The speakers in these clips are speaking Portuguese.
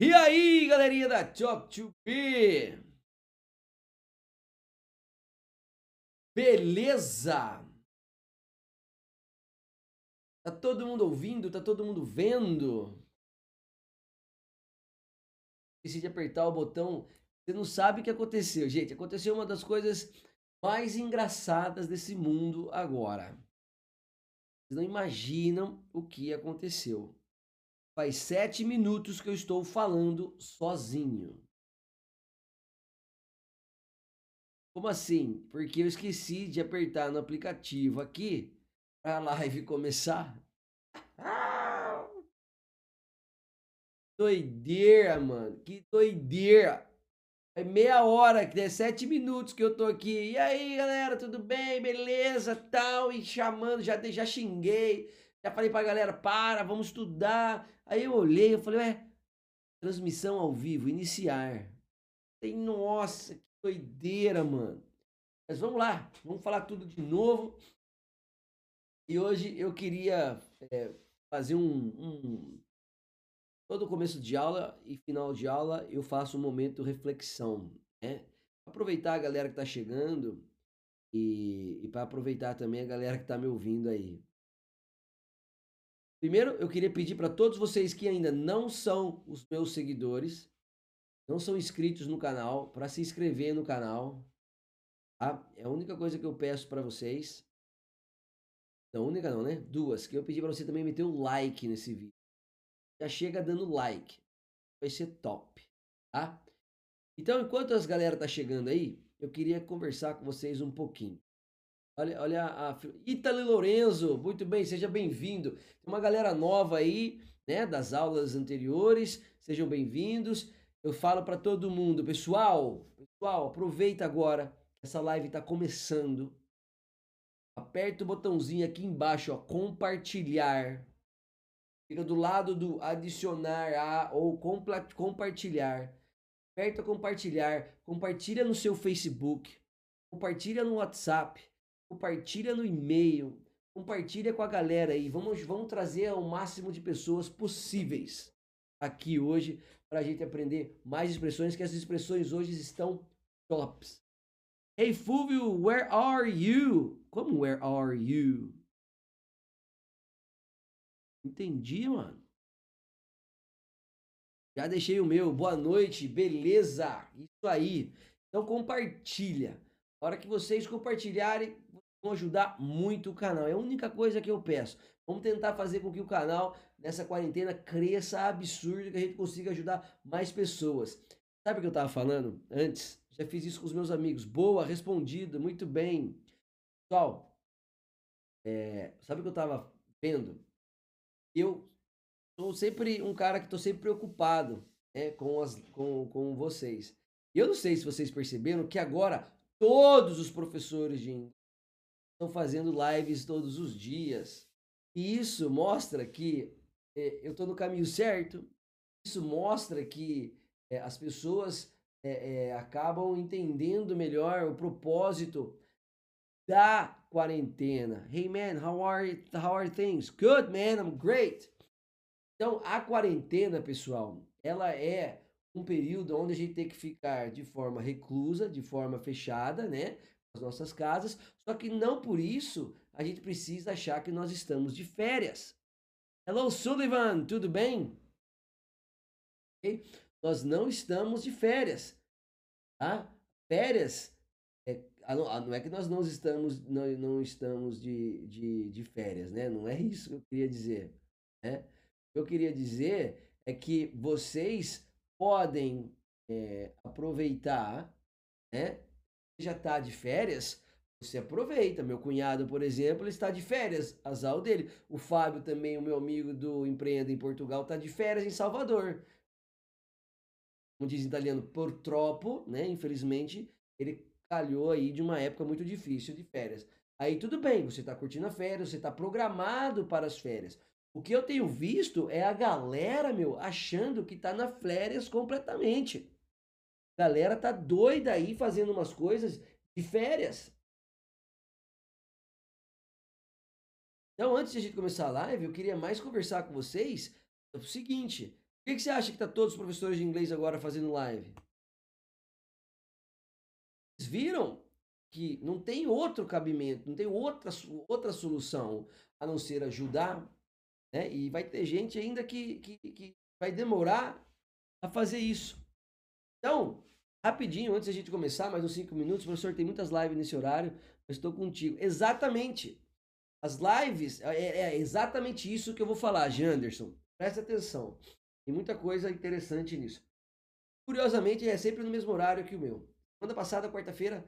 E aí, galerinha da Talk to Be? Beleza? Tá todo mundo ouvindo? Tá todo mundo vendo? Esqueci de apertar o botão. Você não sabe o que aconteceu, gente. Aconteceu uma das coisas mais engraçadas desse mundo agora. Vocês não imaginam o que aconteceu. Faz sete minutos que eu estou falando sozinho. Como assim? Porque eu esqueci de apertar no aplicativo aqui para a live começar. Doideira, mano. Que doideira. É meia hora, que é sete minutos que eu tô aqui. E aí, galera, tudo bem? Beleza? Tal, e chamando, já, já xinguei. Já falei pra galera, para, vamos estudar. Aí eu olhei, eu falei, ué, transmissão ao vivo, iniciar. Tem, nossa, que doideira, mano. Mas vamos lá, vamos falar tudo de novo. E hoje eu queria é, fazer um, um, Todo começo de aula e final de aula eu faço um momento reflexão, né? Aproveitar a galera que está chegando e, e para aproveitar também a galera que está me ouvindo aí. Primeiro, eu queria pedir para todos vocês que ainda não são os meus seguidores, não são inscritos no canal, para se inscrever no canal. Tá? É a única coisa que eu peço para vocês. Não, única não, né? Duas. Que eu pedi para você também meter o like nesse vídeo. Já chega dando like. Vai ser top, tá? Então, enquanto as galera tá chegando aí, eu queria conversar com vocês um pouquinho. Olha, olha a Itali Lorenzo, muito bem, seja bem-vindo. Tem uma galera nova aí, né, das aulas anteriores. Sejam bem-vindos. Eu falo para todo mundo, pessoal, pessoal, aproveita agora. Essa live está começando. Aperta o botãozinho aqui embaixo, ó, compartilhar. Fica do lado do adicionar a ou compartilhar. Aperta compartilhar, compartilha no seu Facebook, compartilha no WhatsApp compartilha no e-mail, compartilha com a galera aí. Vamos, vamos trazer o máximo de pessoas possíveis aqui hoje para a gente aprender mais expressões, que as expressões hoje estão tops. Hey Fulvio, where are you? Como where are you? Entendi, mano. Já deixei o meu. Boa noite, beleza? Isso aí. Então compartilha. A hora que vocês compartilharem, vão ajudar muito o canal. É a única coisa que eu peço. Vamos tentar fazer com que o canal, nessa quarentena, cresça absurdo, que a gente consiga ajudar mais pessoas. Sabe o que eu estava falando antes? Já fiz isso com os meus amigos. Boa, respondido, muito bem. Pessoal, é, sabe o que eu estava vendo? Eu sou sempre um cara que estou sempre preocupado né, com, as, com, com vocês. Eu não sei se vocês perceberam que agora todos os professores de inglês estão fazendo lives todos os dias. E isso mostra que é, eu estou no caminho certo. Isso mostra que é, as pessoas é, acabam entendendo melhor o propósito da quarentena. Hey man, how are how are things? Good man, I'm great. Então a quarentena, pessoal, ela é um período onde a gente tem que ficar de forma reclusa, de forma fechada, né? as nossas casas, só que não por isso a gente precisa achar que nós estamos de férias. Hello, Sullivan, tudo bem? Okay? Nós não estamos de férias. Tá? Férias é, não é que nós não estamos, não, não estamos de, de, de férias, né? Não é isso que eu queria dizer. Né? O que eu queria dizer é que vocês podem é, aproveitar né, já está de férias, você aproveita. Meu cunhado, por exemplo, está de férias, azar dele. O Fábio também, o meu amigo do Empreenda em Portugal, está de férias em Salvador. Como diz em italiano, por tropo, né? Infelizmente, ele calhou aí de uma época muito difícil de férias. Aí tudo bem, você está curtindo a férias, você está programado para as férias. O que eu tenho visto é a galera, meu, achando que está na férias completamente galera tá doida aí fazendo umas coisas de férias. Então, antes de a gente começar a live, eu queria mais conversar com vocês o seguinte: que, que você acha que tá todos os professores de inglês agora fazendo live? Vocês viram que não tem outro cabimento, não tem outra, outra solução a não ser ajudar, né? E vai ter gente ainda que, que, que vai demorar a fazer isso. Então, rapidinho, antes da gente começar, mais uns 5 minutos, professor, tem muitas lives nesse horário, eu estou contigo. Exatamente. As lives, é, é, é exatamente isso que eu vou falar, Janderson. Presta atenção. Tem muita coisa interessante nisso. Curiosamente, é sempre no mesmo horário que o meu. Semana passada, quarta-feira,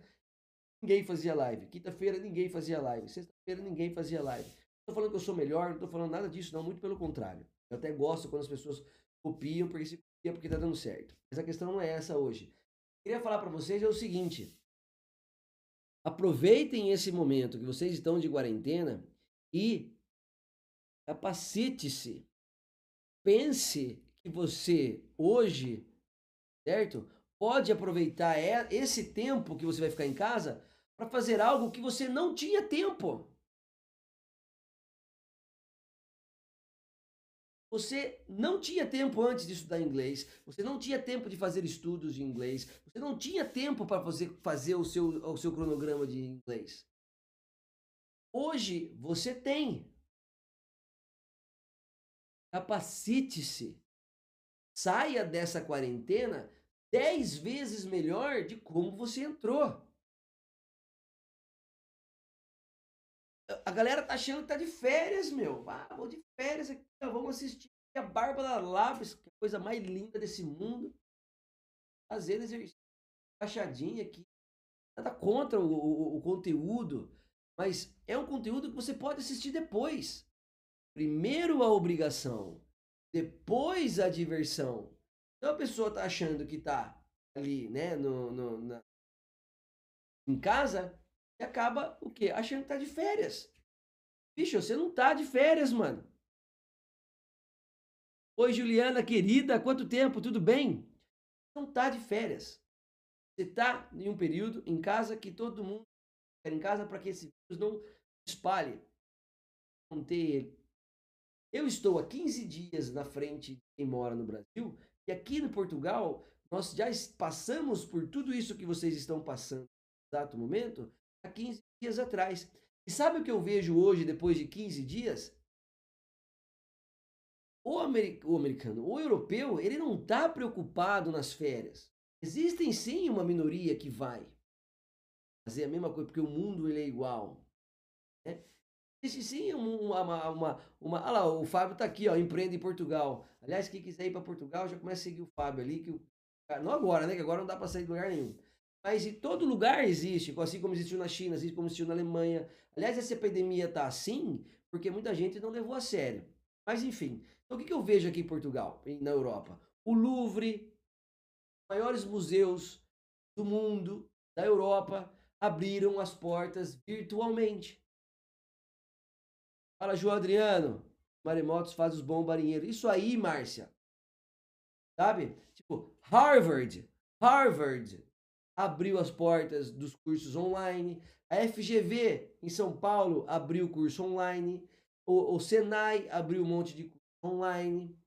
ninguém fazia live. Quinta-feira, ninguém fazia live. Sexta-feira, ninguém fazia live. Tô falando que eu sou melhor, não tô falando nada disso, não. Muito pelo contrário. Eu até gosto quando as pessoas copiam, porque se copia porque tá dando certo. Mas a questão não é essa hoje. Eu queria falar para vocês é o seguinte. Aproveitem esse momento que vocês estão de quarentena e capacite-se. Pense que você hoje, certo? Pode aproveitar esse tempo que você vai ficar em casa para fazer algo que você não tinha tempo. Você não tinha tempo antes de estudar inglês, você não tinha tempo de fazer estudos de inglês, você não tinha tempo para fazer, fazer o, seu, o seu cronograma de inglês. Hoje você tem. Capacite-se. Saia dessa quarentena dez vezes melhor de como você entrou. A galera tá achando que tá de férias, meu. Ah, vou de férias aqui, vamos assistir a Bárbara Labres, que é a coisa mais linda desse mundo. Vezes eu achadinha aqui. Nada contra o, o, o conteúdo, mas é um conteúdo que você pode assistir depois. Primeiro a obrigação, depois a diversão. Então a pessoa tá achando que tá ali, né, no, no na, em casa e acaba o quê? Achando que tá de férias. Bicho, você não tá de férias, mano. Oi, Juliana, querida, quanto tempo? Tudo bem? Não tá de férias. Você tá em um período em casa que todo mundo quer em casa para que esse vírus não espalhe. Conter ele. Eu estou há 15 dias na frente de quem mora no Brasil e aqui no Portugal, nós já passamos por tudo isso que vocês estão passando no exato momento há 15 dias atrás. E sabe o que eu vejo hoje, depois de 15 dias? O, o americano, o europeu, ele não está preocupado nas férias. Existem sim uma minoria que vai fazer a mesma coisa, porque o mundo ele é igual. Né? Existe sim uma, uma, uma, uma. Olha lá, o Fábio está aqui, ó, empreende em Portugal. Aliás, quem quiser ir para Portugal, já começa a seguir o Fábio ali, que o... não agora, né? Que agora não dá para sair de lugar nenhum. Mas em todo lugar existe, assim como existiu na China, assim como existiu na Alemanha. Aliás, essa epidemia está assim porque muita gente não levou a sério. Mas enfim, então o que, eu vejo aqui em Portugal, na Europa? O Louvre, maiores museus do mundo, da Europa, abriram as portas virtualmente. Fala, João Adriano. Maremotos faz os bons. Isso aí, Márcia. Sabe? Tipo, Harvard. Harvard abriu as portas dos cursos online. A FGV em São Paulo abriu o curso online. O, o Senai abriu um monte de online.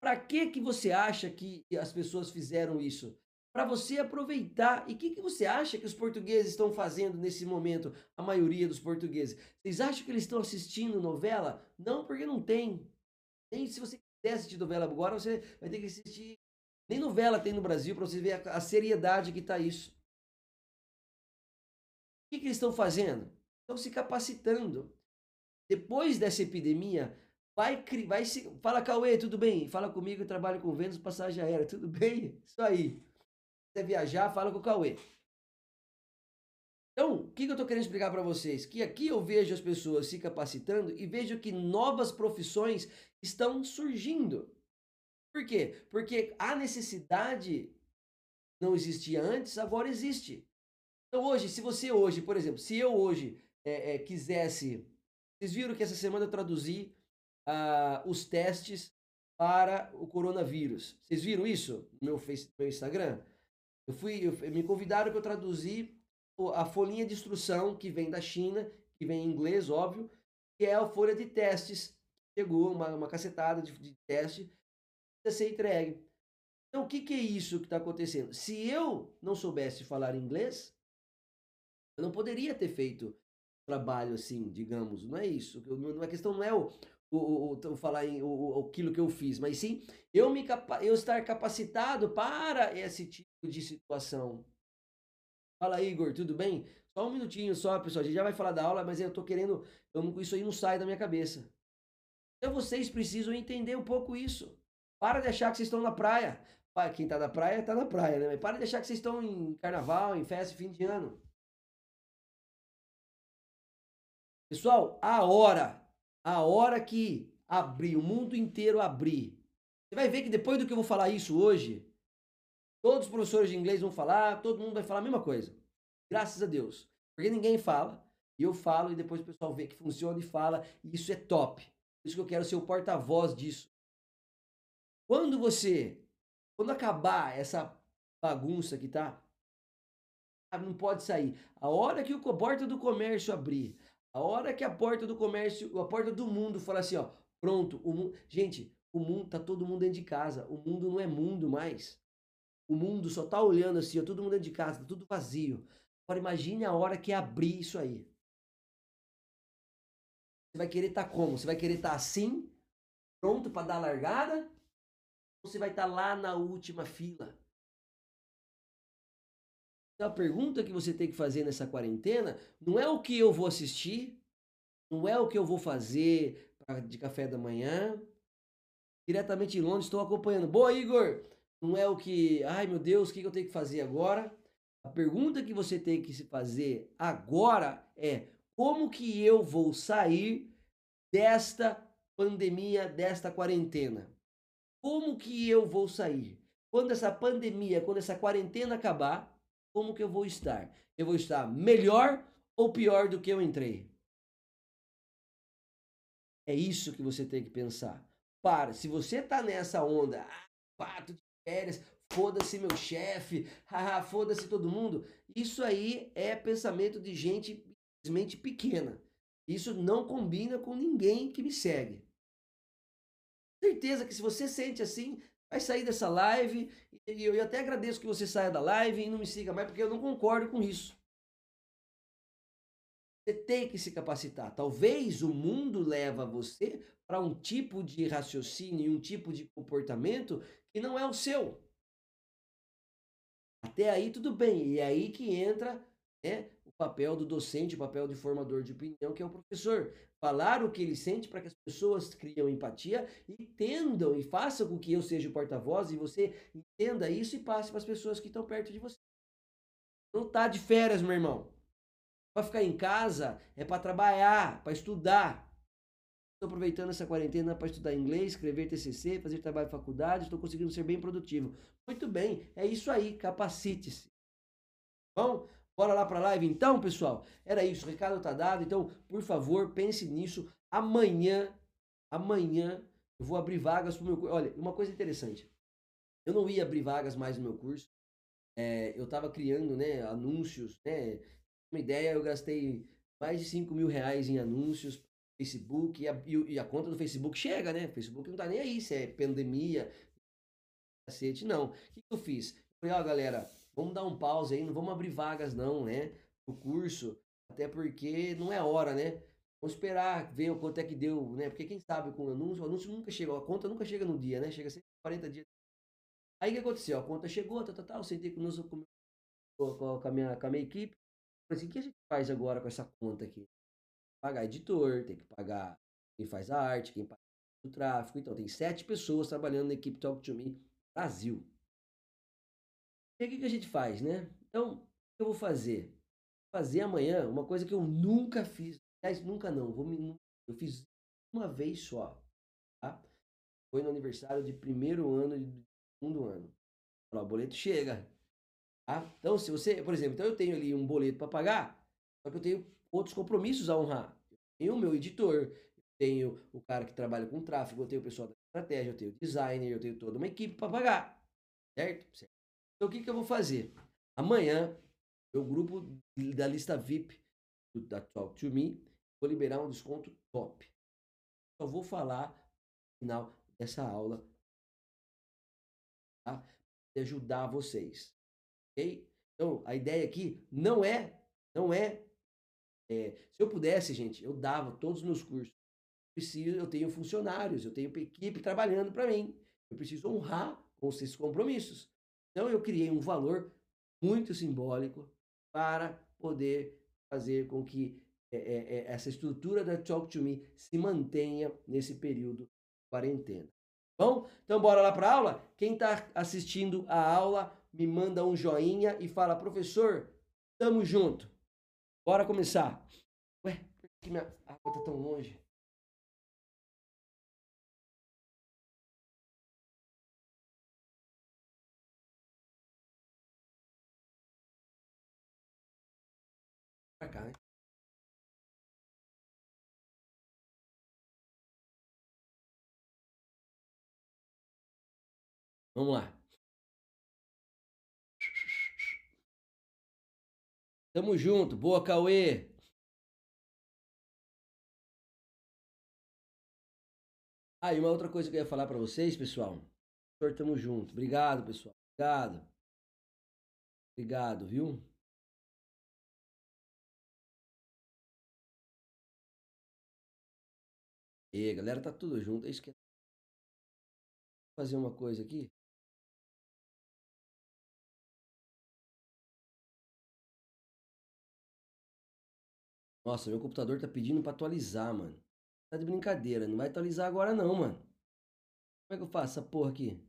Para que que você acha que as pessoas fizeram isso? para você aproveitar. E o que, que você acha que os portugueses estão fazendo nesse momento? A maioria dos portugueses. Vocês acham que eles estão assistindo novela? Não, porque não tem. Nem se você quiser assistir novela agora, você vai ter que assistir. Nem novela tem no Brasil para você ver a, a, seriedade que está isso. O que, que eles estão fazendo? Estão se capacitando. Depois dessa epidemia, vai, vai se. Fala, Cauê, tudo bem? Fala comigo, eu trabalho com vendas passagem aérea, tudo bem? Isso aí quiser viajar, fala com o Cauê. Então, o que, que eu estou querendo explicar para vocês? Que aqui eu vejo as pessoas se capacitando e vejo que novas profissões estão surgindo. Por quê? Porque a necessidade não existia antes, agora existe. Então hoje, se você hoje, por exemplo, se eu hoje é, é, quisesse... Vocês viram que essa semana eu traduzi uh, os testes para o coronavírus. Vocês viram isso no meu, face, no meu Instagram? Eu fui, eu, me convidaram para eu traduzir a folhinha de instrução que vem da China, que vem em inglês, óbvio, que é a folha de testes. Chegou uma, uma cacetada de, de teste. precisa ser entregue. Então, o que, que é isso que está acontecendo? Se eu não soubesse falar inglês, eu não poderia ter feito trabalho assim, digamos. Não é isso. Não, a questão não é o, o, o, o falar em o, aquilo que eu fiz, mas sim eu me eu estar capacitado para esse tipo de situação. Fala, Igor, tudo bem? Só um minutinho só, pessoal. A gente já vai falar da aula, mas eu tô querendo. Eu isso aí não sai da minha cabeça. Então vocês precisam entender um pouco isso. Para de achar que vocês estão na praia. Quem tá na praia, tá na praia, né? Mas para de achar que vocês estão em carnaval, em festa, fim de ano. Pessoal, a hora, a hora que abrir, o mundo inteiro abrir. Você vai ver que depois do que eu vou falar isso hoje, todos os professores de inglês vão falar, todo mundo vai falar a mesma coisa. Graças a Deus. Porque ninguém fala, e eu falo, e depois o pessoal vê que funciona e fala, e isso é top. Por isso que eu quero ser o porta-voz disso. Quando você, quando acabar essa bagunça que tá, não pode sair. A hora que o porta do comércio abrir, a hora que a porta do comércio, a porta do mundo falar assim, ó, pronto, o mundo, gente, o mundo tá todo mundo dentro de casa. O mundo não é mundo mais. O mundo só tá olhando assim, ó, todo mundo dentro de casa, tá tudo vazio. Agora imagine a hora que abrir isso aí. Você vai querer estar tá como? Você vai querer estar tá assim, pronto para dar a largada? Ou você vai estar tá lá na última fila? Então, a pergunta que você tem que fazer nessa quarentena não é o que eu vou assistir, não é o que eu vou fazer de café da manhã. Diretamente de Londres, estou acompanhando. Boa, Igor! Não é o que, ai meu Deus, o que eu tenho que fazer agora? A pergunta que você tem que se fazer agora é: como que eu vou sair desta pandemia, desta quarentena? Como que eu vou sair? Quando essa pandemia, quando essa quarentena acabar, como que eu vou estar? Eu vou estar melhor ou pior do que eu entrei? É isso que você tem que pensar. Para, se você tá nessa onda, ah, pato de férias, foda-se meu chefe, foda-se todo mundo, isso aí é pensamento de gente simplesmente pequena. Isso não combina com ninguém que me segue. Certeza que se você sente assim, vai sair dessa live e eu até agradeço que você saia da live e não me siga mais porque eu não concordo com isso. Você tem que se capacitar. Talvez o mundo leva você para um tipo de raciocínio, um tipo de comportamento que não é o seu. Até aí tudo bem. E é aí que entra né, papel do docente, o papel de formador de opinião, que é o professor falar o que ele sente para que as pessoas criam empatia entendam e façam com que eu seja o porta-voz e você entenda isso e passe para as pessoas que estão perto de você. Não tá de férias, meu irmão. Para ficar em casa é para trabalhar, para estudar. Estou aproveitando essa quarentena para estudar inglês, escrever TCC, fazer trabalho de faculdade, estou conseguindo ser bem produtivo. Muito bem, é isso aí, capacite-se. Bom, Bora lá para a live então, pessoal? Era isso, o recado tá dado. Então, por favor, pense nisso. Amanhã, amanhã, eu vou abrir vagas para o meu curso. Olha, uma coisa interessante. Eu não ia abrir vagas mais no meu curso. É, eu estava criando né, anúncios. Né? Uma ideia, eu gastei mais de 5 mil reais em anúncios Facebook e a, e a, conta do Facebook chega, né? O Facebook não tá nem aí se é pandemia, cacete, não. O que, que eu fiz? Eu falei, ó, galera, vamos dar um pause aí, não vamos abrir vagas não, né? No curso, até porque não é hora, né? Vamos esperar ver o quanto é que deu, né? Porque quem sabe com o anúncio, o anúncio nunca chega, a conta nunca chega no dia, né? Chega sempre 40 dias. Aí o que aconteceu? A conta chegou, tal, tal, tal, eu sentei com, com, com, a minha, com a minha equipe. Falei assim, o que a gente faz agora com essa conta aqui? Pagar editor, tem que pagar quem faz a arte, quem paga o tráfego. Então, tem sete pessoas trabalhando na equipe Talk to Me Brasil. E o que, a gente faz, né? Então, o que eu vou fazer? Fazer amanhã uma coisa que eu nunca fiz. Aliás, nunca não. Vou me, eu fiz uma vez só. Tá? Foi no aniversário de primeiro ano e segundo ano. O boleto chega. Tá? Então, se você, por exemplo, então eu tenho ali um boleto para pagar, só que eu tenho outros compromissos a honrar. Eu tenho o meu editor, eu tenho o cara que trabalha com tráfego, eu tenho o pessoal da estratégia, eu tenho o designer, eu tenho toda uma equipe para pagar. Certo? certo? Então, o que, que eu vou fazer? Amanhã, meu grupo da lista VIP da Talk to Me, vou liberar um desconto top. Só vou falar no final dessa aula tá? De ajudar vocês, ok? Então, a ideia aqui não é, não é, é, se eu pudesse, gente, eu dava todos os meus cursos. Preciso, eu tenho funcionários, eu tenho equipe trabalhando para mim. Eu preciso honrar com esses compromissos. Então, eu criei um valor muito simbólico para poder fazer com que é, é, essa estrutura da Talk to Me se mantenha nesse período de quarentena. Bom, então bora lá para aula? Quem está assistindo a aula, me manda um joinha e fala, professor, tamo junto. Bora começar. Ué, por que minha água tá tão longe? Pra cá, né? Vamos lá. Tamo junto. Boa, Cauê. Ah, e uma outra coisa que eu ia falar para vocês, pessoal. Tamo junto. Obrigado, pessoal. Obrigado. Obrigado, viu? E galera, tá tudo junto. É isso que fazer uma coisa aqui. Nossa, meu computador tá pedindo pra atualizar, mano. Tá de brincadeira, não vai atualizar agora não, mano. Como é que eu faço essa porra aqui?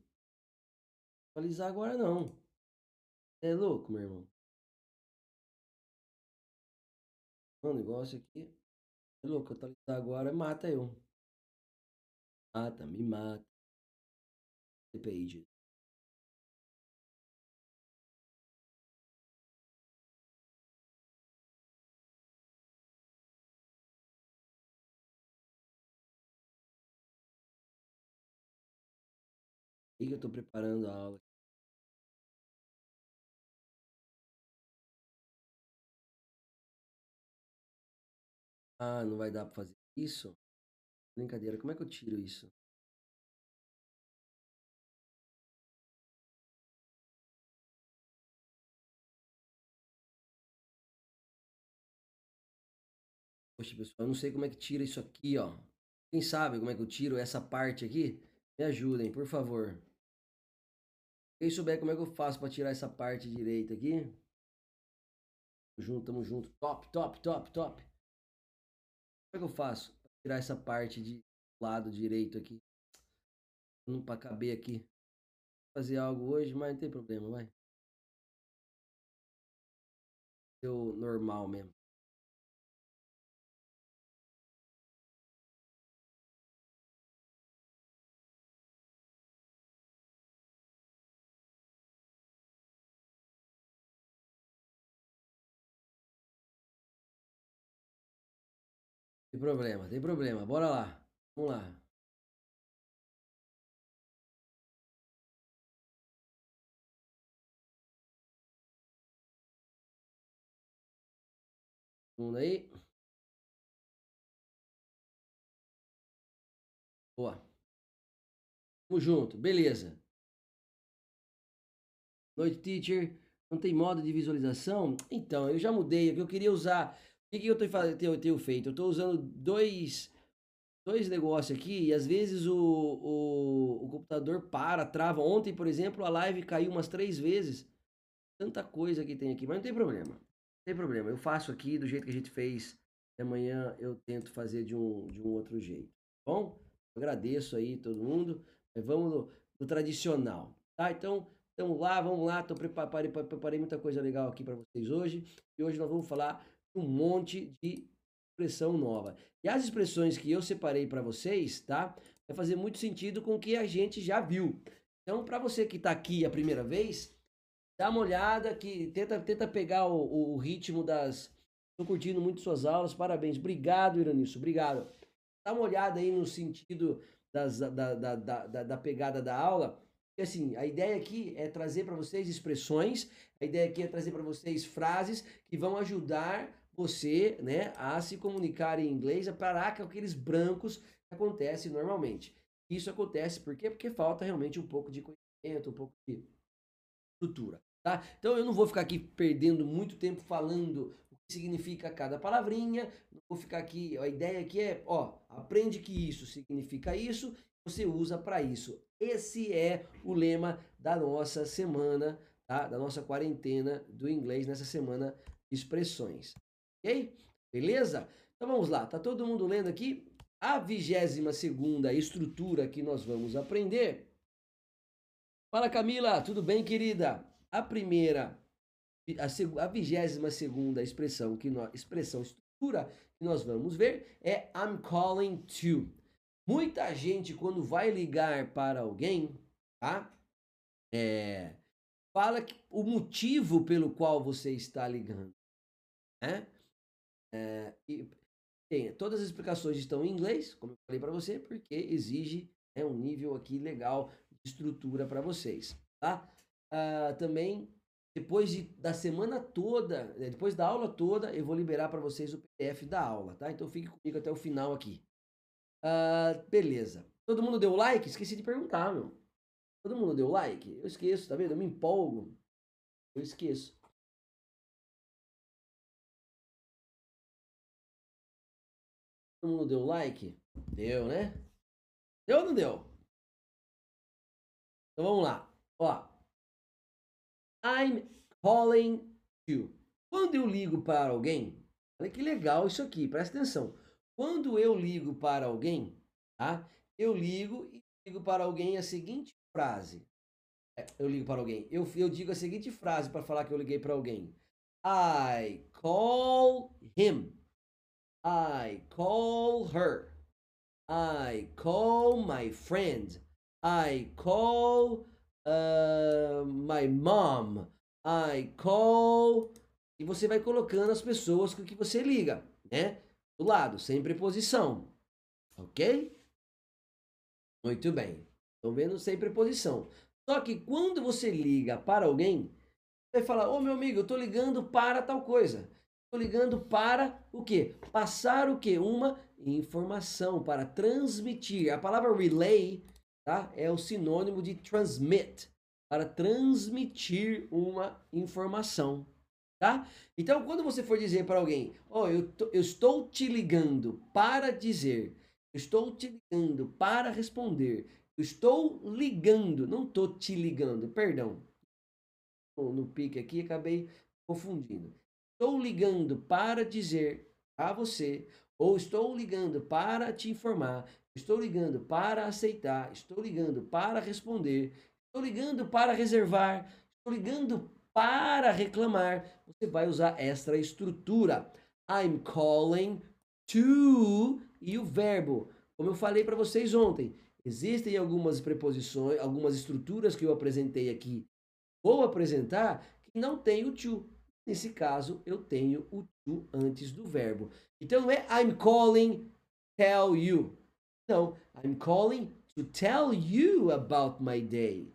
Atualizar agora não. É louco, meu irmão. O negócio aqui. É louco, atualizar agora mata eu. Me mata. Page. que eu estou preparando a aula. Ah, não vai dar para fazer isso? Brincadeira, como é que eu tiro isso? Poxa, pessoal, eu não sei como é que tira isso aqui, ó. Quem sabe como é que eu tiro essa parte aqui? Me ajudem, por favor. Quem souber como é que eu faço para tirar essa parte direita aqui? Tamo junto, tamo junto. Top, top, top, top. Como é que eu faço tirar essa parte de lado direito aqui? Não para caber aqui. Vou fazer algo hoje, mas não tem problema, vai. Eu normal mesmo. Tem problema, tem problema. Bora lá. Vamos lá. Mundo aí. Boa. Tamo junto. Beleza. Noite, teacher. Não tem modo de visualização? Então, eu já mudei. Eu queria usar que, que eu tenho, tenho, tenho feito? Eu estou usando dois, dois negócios aqui e às vezes o, o, o, computador para, trava. Ontem, por exemplo, a live caiu umas três vezes. Tanta coisa que tem aqui, mas não tem problema. Não tem problema. Eu faço aqui do jeito que a gente fez. Amanhã eu tento fazer de um, de um outro jeito. Tá bom? agradeço aí todo mundo. Mas vamos no, no tradicional. Tá? Então, Vamos lá, vamos lá. Tô preparei, preparei muita coisa legal aqui para vocês hoje. E hoje nós vamos falar um monte de expressão nova. E as expressões que eu separei para vocês, tá? Vai fazer muito sentido com o que a gente já viu. Então, para você que está aqui a primeira vez, dá uma olhada, que tenta, tenta pegar o, o ritmo das. Estou curtindo muito suas aulas, parabéns. Obrigado, Iranisso, obrigado. Dá uma olhada aí no sentido das, da, da, da, da, pegada da aula. E assim, a ideia aqui é trazer para vocês expressões, a ideia aqui é trazer para vocês frases que vão ajudar você né, a se comunicar em inglês, a parar com aqueles brancos que acontecem normalmente. Isso acontece por quê? Porque falta realmente um pouco de conhecimento um pouco de estrutura, tá? Então eu não vou ficar aqui perdendo muito tempo falando o que significa cada palavrinha, não vou ficar aqui, a ideia aqui é, ó, aprende que isso significa isso, você usa para isso. Esse é o lema da nossa semana, tá? Da nossa quarentena do inglês nessa semana expressões. OK? Beleza? Então vamos lá, tá todo mundo lendo aqui? A vigésima segunda estrutura que nós vamos aprender. Fala Camila, tudo bem querida? A primeira, a vigésima segunda expressão que nós, expressão estrutura que nós vamos ver é I'm calling to. Muita gente quando vai ligar para alguém, tá? É, fala que o motivo pelo qual você está ligando, né? É, e tem, todas as explicações estão em inglês, como eu falei para você, porque exige né, um nível aqui legal de estrutura para vocês, tá? Ah, também, depois de, da semana toda, né, depois da aula toda, eu vou liberar para vocês o PDF da aula, tá? Então fique comigo até o final aqui. Ah, beleza. Todo mundo deu like? Esqueci de perguntar, meu. Todo mundo deu like? Eu esqueço, tá vendo? Eu me empolgo. Eu esqueço. Todo mundo deu like? Deu, né? Deu ou não deu? Então vamos lá. Ó. I'm calling you. Quando eu ligo para alguém, olha que legal isso aqui, presta atenção. Quando eu ligo para alguém, tá? Eu ligo e digo para alguém a seguinte frase. É, eu ligo para alguém. Eu, eu digo a seguinte frase para falar que eu liguei para alguém. I call him. I call her. I call my friend. I call uh, my mom. I call. E você vai colocando as pessoas com que você liga, né? Do lado, sem preposição. Ok? Muito bem. Estão vendo? Sem preposição. Só que quando você liga para alguém, vai falar: Ô oh, meu amigo, eu estou ligando para tal coisa. Estou ligando para o quê? Passar o quê? Uma informação, para transmitir. A palavra relay tá? é o sinônimo de transmit, para transmitir uma informação. Tá? Então, quando você for dizer para alguém, oh, eu, eu estou te ligando para dizer, eu estou te ligando para responder, eu estou ligando, não estou te ligando, perdão. No pique aqui, acabei confundindo estou ligando para dizer a você, ou estou ligando para te informar, estou ligando para aceitar, estou ligando para responder, estou ligando para reservar, estou ligando para reclamar, você vai usar esta estrutura. I'm calling to e o verbo. Como eu falei para vocês ontem, existem algumas preposições, algumas estruturas que eu apresentei aqui. Vou apresentar que não tem o to. Nesse caso, eu tenho o to antes do verbo. Então não é I'm calling tell you. Não, I'm calling to tell you about my day.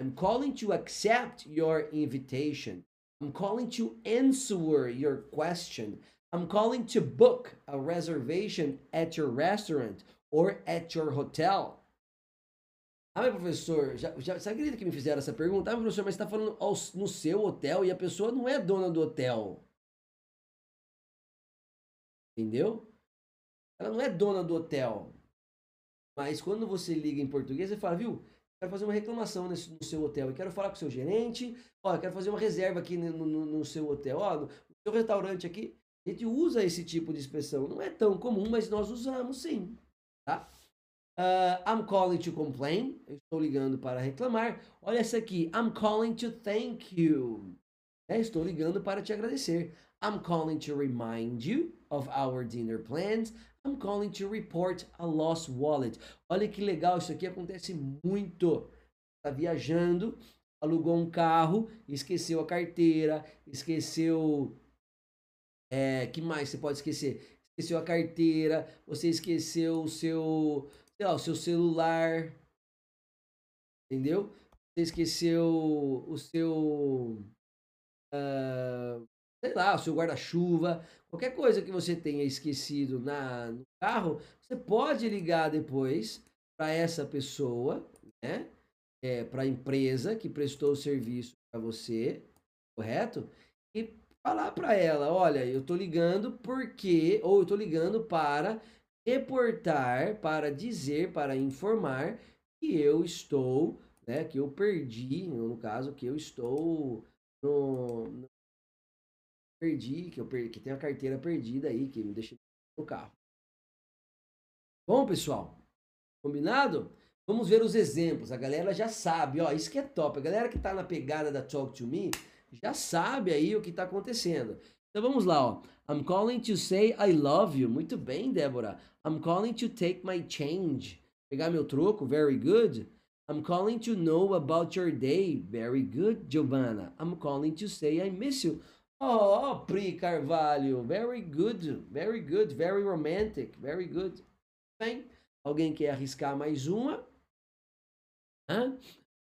I'm calling to accept your invitation. I'm calling to answer your question. I'm calling to book a reservation at your restaurant or at your hotel. Ah, meu professor, já, já, você acredita que me fizeram essa pergunta? Ah, professor, mas você está falando no seu hotel e a pessoa não é dona do hotel. Entendeu? Ela não é dona do hotel. Mas quando você liga em português, você fala, viu? Quero fazer uma reclamação nesse, no seu hotel. Eu quero falar com o seu gerente. Ó, eu quero fazer uma reserva aqui no, no, no seu hotel. Ó, no, no seu restaurante aqui. A gente usa esse tipo de expressão. Não é tão comum, mas nós usamos sim. Tá? Uh, I'm calling to complain. Eu estou ligando para reclamar. Olha essa aqui. I'm calling to thank you. É, estou ligando para te agradecer. I'm calling to remind you of our dinner plans. I'm calling to report a lost wallet. Olha que legal, isso aqui acontece muito. Está viajando, alugou um carro, esqueceu a carteira, esqueceu. É, que mais você pode esquecer? Esqueceu a carteira, você esqueceu o seu sei lá, o seu celular, entendeu? Você esqueceu o seu, uh, sei lá, o seu guarda-chuva, qualquer coisa que você tenha esquecido na, no carro, você pode ligar depois para essa pessoa, né? é, para a empresa que prestou o serviço para você, correto? E falar para ela, olha, eu tô ligando porque, ou eu tô ligando para reportar, para dizer, para informar que eu estou, né, que eu perdi, no caso, que eu estou no, no perdi, que eu perdi, que tem a carteira perdida aí, que me deixei no carro. Bom, pessoal, combinado? Vamos ver os exemplos. A galera já sabe, ó, isso que é top. A galera que tá na pegada da Talk to Me já sabe aí o que tá acontecendo. Então vamos lá, ó. I'm calling to say I love you. Muito bem, Débora. I'm calling to take my change. Pegar meu troco. Very good. I'm calling to know about your day. Very good, Giovanna. I'm calling to say I miss you. Oh, Pri Carvalho. Very good. Very good. Very romantic. Very good. Bem, alguém quer arriscar mais uma? Hã?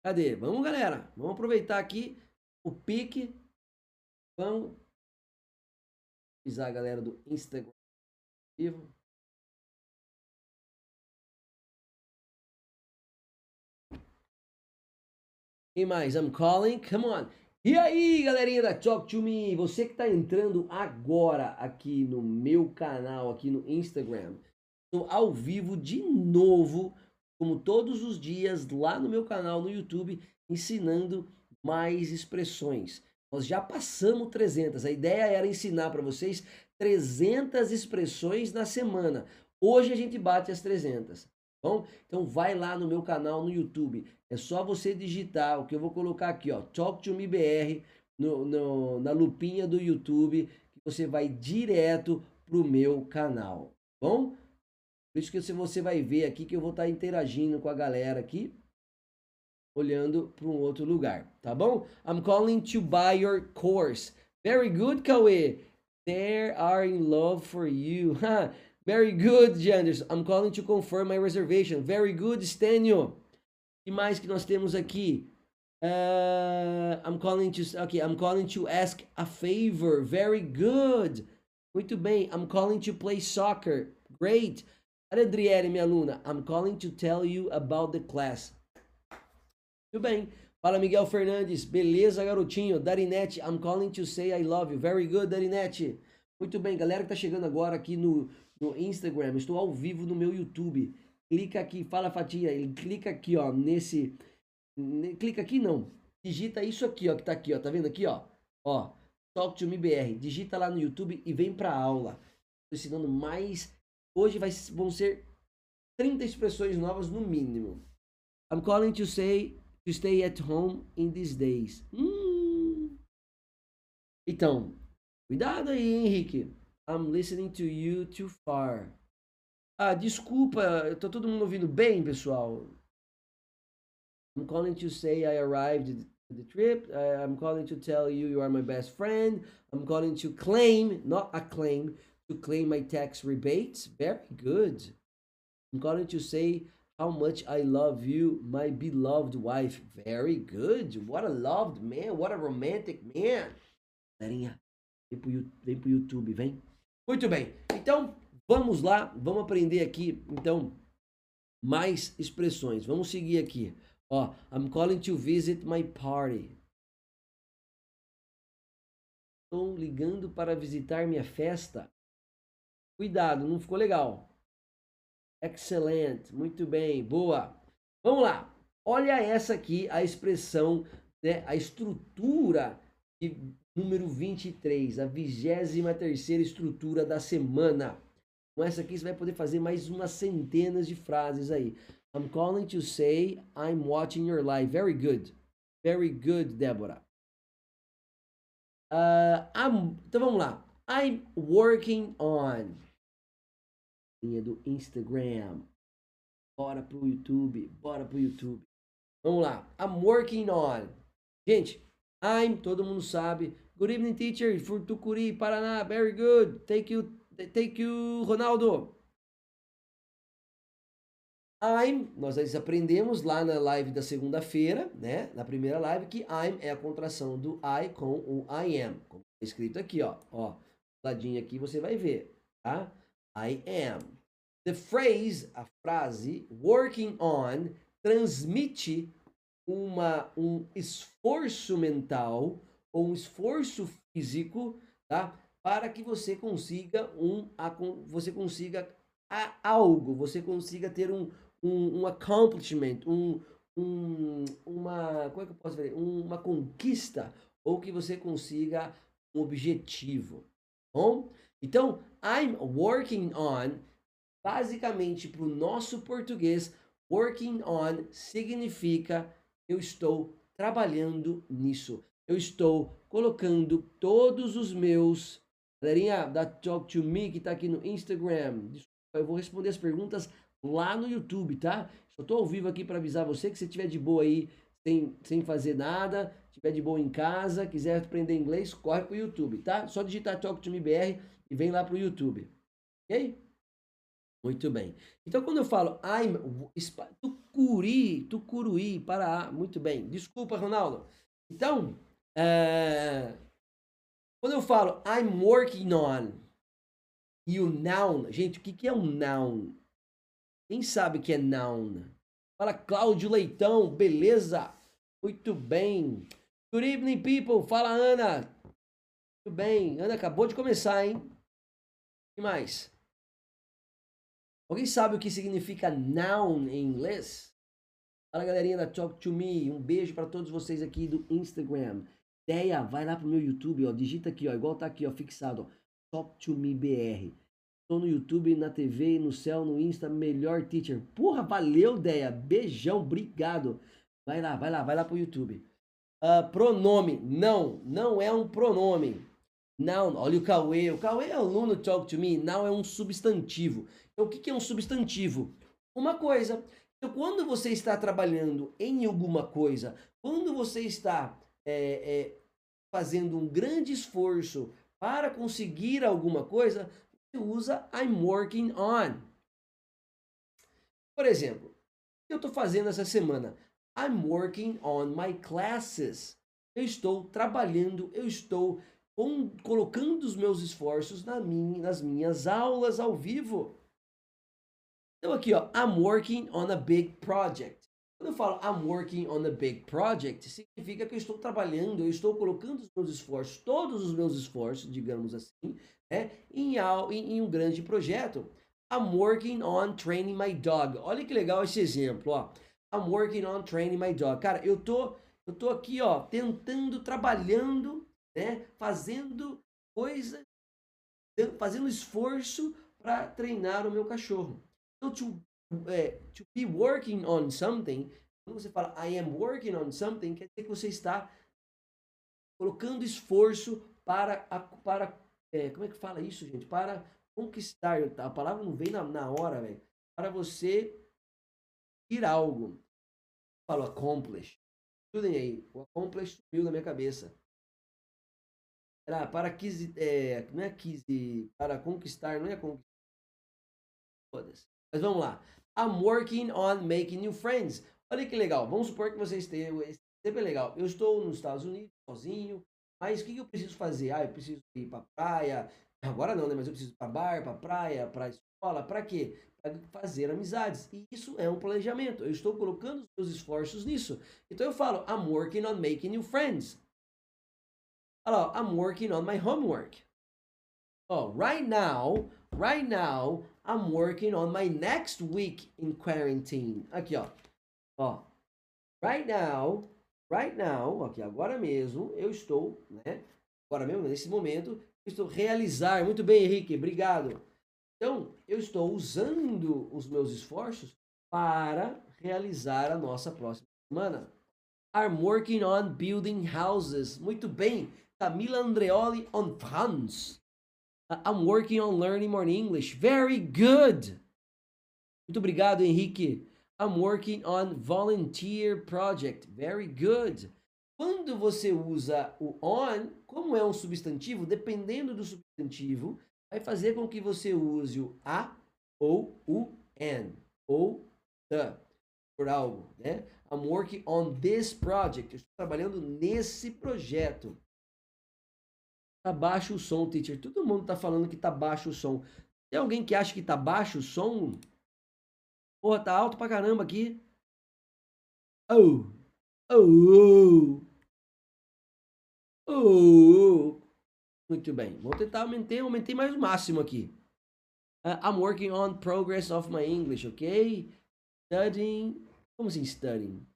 Cadê? Vamos, galera. Vamos aproveitar aqui o pique. Vamos avisar a galera do Instagram vivo. Mais? I'm calling. Come on. E aí, galerinha da Talk to Me, você que está entrando agora aqui no meu canal, aqui no Instagram, ao vivo de novo, como todos os dias, lá no meu canal no YouTube, ensinando mais expressões. Nós já passamos 300. A ideia era ensinar para vocês 300 expressões na semana. Hoje a gente bate as 300. Bom, então vai lá no meu canal no YouTube. É só você digitar o que eu vou colocar aqui, ó, Talk to Me BR no, no, na lupinha do YouTube, que você vai direto pro meu canal. Bom, por isso que você vai ver aqui que eu vou estar interagindo com a galera aqui, olhando para um outro lugar, tá bom? I'm calling to buy your course. Very good, Cauê. They are in love for you. Very good, Janders. I'm calling to confirm my reservation. Very good, Stênio. E mais que nós temos aqui? Uh, I'm calling to okay, I'm calling to ask a favor. Very good. Muito bem. I'm calling to play soccer. Great. Adriele, minha aluna. I'm calling to tell you about the class. Muito bem. Fala, Miguel Fernandes. Beleza, garotinho. Darinete, I'm calling to say I love you. Very good, Darinete. Muito bem, galera que tá chegando agora aqui no no Instagram, estou ao vivo no meu YouTube. Clica aqui, fala Fatia, ele clica aqui, ó, nesse clica aqui não. Digita isso aqui, ó, que tá aqui, ó, tá vendo aqui, ó? Ó, Talk to Me BR. Digita lá no YouTube e vem pra aula. Estou ensinando mais. Hoje vai, vão ser 30 expressões novas no mínimo. I'm calling to say to stay at home in these days. Hum. Então, cuidado aí, Henrique. I'm listening to you too far. Ah, desculpa, tá todo mundo ouvindo bem, pessoal? I'm calling to say I arrived at the trip. I'm calling to tell you you are my best friend. I'm calling to claim, not a claim, to claim my tax rebates. Very good. I'm calling to say how much I love you, my beloved wife. Very good. What a loved man. What a romantic man. Galerinha, vem pro, vem pro YouTube, vem. Muito bem. Então, vamos lá, vamos aprender aqui, então, mais expressões. Vamos seguir aqui. Ó, I'm calling to visit my party. Estou ligando para visitar minha festa. Cuidado, não ficou legal. Excellent, muito bem, boa. Vamos lá. Olha essa aqui, a expressão, né, a estrutura de número 23, a 23 estrutura da semana. Com essa aqui você vai poder fazer mais umas centenas de frases aí. I'm calling to say I'm watching your live. Very good. Very good, Débora. Uh, então vamos lá. I'm working on. Linha do Instagram. Bora pro YouTube. Bora pro YouTube. Vamos lá. I'm working on. Gente, I'm, todo mundo sabe. Good evening, teacher. For Tucuri, Paraná. Very good. Thank you. Thank you, Ronaldo. I'm, nós aprendemos lá na live da segunda-feira, né? Na primeira live, que I'm é a contração do I com o I am. Como está escrito aqui, ó. Ó, ladinho aqui você vai ver, tá? I am. The phrase, a frase, working on, transmite uma, um esforço mental ou um esforço físico, tá? Para que você consiga um, você consiga algo, você consiga ter um, um, um accomplishment, um, um, uma, como é que eu posso dizer? Uma conquista ou que você consiga um objetivo. Bom? Então, I'm working on, basicamente para o nosso português, working on significa eu estou trabalhando nisso. Eu estou colocando todos os meus. Galerinha da Talk to Me que está aqui no Instagram. Eu vou responder as perguntas lá no YouTube, tá? Só tô ao vivo aqui para avisar você que se tiver de boa aí, sem, sem fazer nada, tiver de boa em casa, quiser aprender inglês, corre pro YouTube, tá? Só digitar Talk to Me BR e vem lá pro YouTube. Ok? Muito bem. Então, quando eu falo I'm tucuri, tucuruí, para muito bem. Desculpa, Ronaldo. Então, é, quando eu falo I'm working on e o noun, gente, o que, que é um noun? Quem sabe que é noun? Fala Cláudio Leitão, beleza? Muito bem. Good evening, people. Fala, Ana. Muito bem. Ana acabou de começar, hein? Que mais? Alguém sabe o que significa noun em inglês? Fala, galerinha da Talk to Me. Um beijo para todos vocês aqui do Instagram. Ideia, vai lá pro meu YouTube, ó. Digita aqui, ó. Igual tá aqui, ó, fixado, ó. Talk to Me BR. Tô no YouTube, na TV, no céu, no Insta, melhor teacher. Porra, valeu, Deia. Beijão, obrigado. Vai lá, vai lá, vai lá pro YouTube. Uh, pronome. Não, não é um pronome. Não, olha o Cauê. O Cauê é aluno Talk to Me. Não é um substantivo. Então, o que é um substantivo? Uma coisa. Então, quando você está trabalhando em alguma coisa, quando você está é, é, fazendo um grande esforço para conseguir alguma coisa, usa I'm working on. Por exemplo, o que eu estou fazendo essa semana? I'm working on my classes. Eu estou trabalhando, eu estou com, colocando os meus esforços na nas minhas aulas ao vivo. Então aqui, ó, I'm working on a big project. Quando eu falo I'm working on a big project, significa que eu estou trabalhando, eu estou colocando os meus esforços, todos os meus esforços, digamos assim, né, em, em, em um grande projeto. I'm working on training my dog. Olha que legal esse exemplo, ó. I'm working on training my dog. Cara, eu tô, eu tô aqui, ó, tentando, trabalhando, né, fazendo coisa, fazendo esforço para treinar o meu cachorro. Então, to, é, to be working on something, quando você fala I am working on something, quer dizer que você está colocando esforço para, para é, como é que fala isso, gente? Para conquistar. A palavra não vem na, na hora, velho. Para você ir algo. Falo accomplish. Estudem aí. O accomplish sumiu da minha cabeça. Era para quis, é, não é quis, para conquistar, não é conquistar. Foda-se. Mas vamos lá. I'm working on making new friends. Olha que legal. Vamos supor que você esteja. Sempre é legal. Eu estou nos Estados Unidos sozinho. Mas o que, eu preciso fazer? Ah, eu preciso ir para praia. Agora não, né? Mas eu preciso ir para bar, para praia, para escola. Para quê? Para fazer amizades. E isso é um planejamento. Eu estou colocando os meus esforços nisso. Então eu falo, I'm working on making new friends. Olha lá, I'm working on my homework. Oh, right now, right now, I'm working on my next week in quarantine. Aqui, ó. Ó. Right now, Right now, aqui agora mesmo, eu estou, né? Agora mesmo, nesse momento, estou realizar. Muito bem, Henrique, obrigado. Então, eu estou usando os meus esforços para realizar a nossa próxima semana. I'm working on building houses. Muito bem. Camila Andreoli on France. I'm working on learning more English. Very good. Muito obrigado, Henrique. I'm working on volunteer project. Very good. Quando você usa o on, como é um substantivo, dependendo do substantivo, vai fazer com que você use o a ou o an ou the por algo, né? I'm working on this project. Eu estou trabalhando nesse projeto. Tá baixo o som, teacher. Todo mundo tá falando que tá baixo o som. Tem alguém que acha que tá baixo o som? Porra, tá alto pra caramba aqui. Oh. Oh! Oh! Muito bem. Vou tentar aumentar, aumentei mais o máximo aqui. Uh, I'm working on progress of my English, ok? Studying. Como assim studying?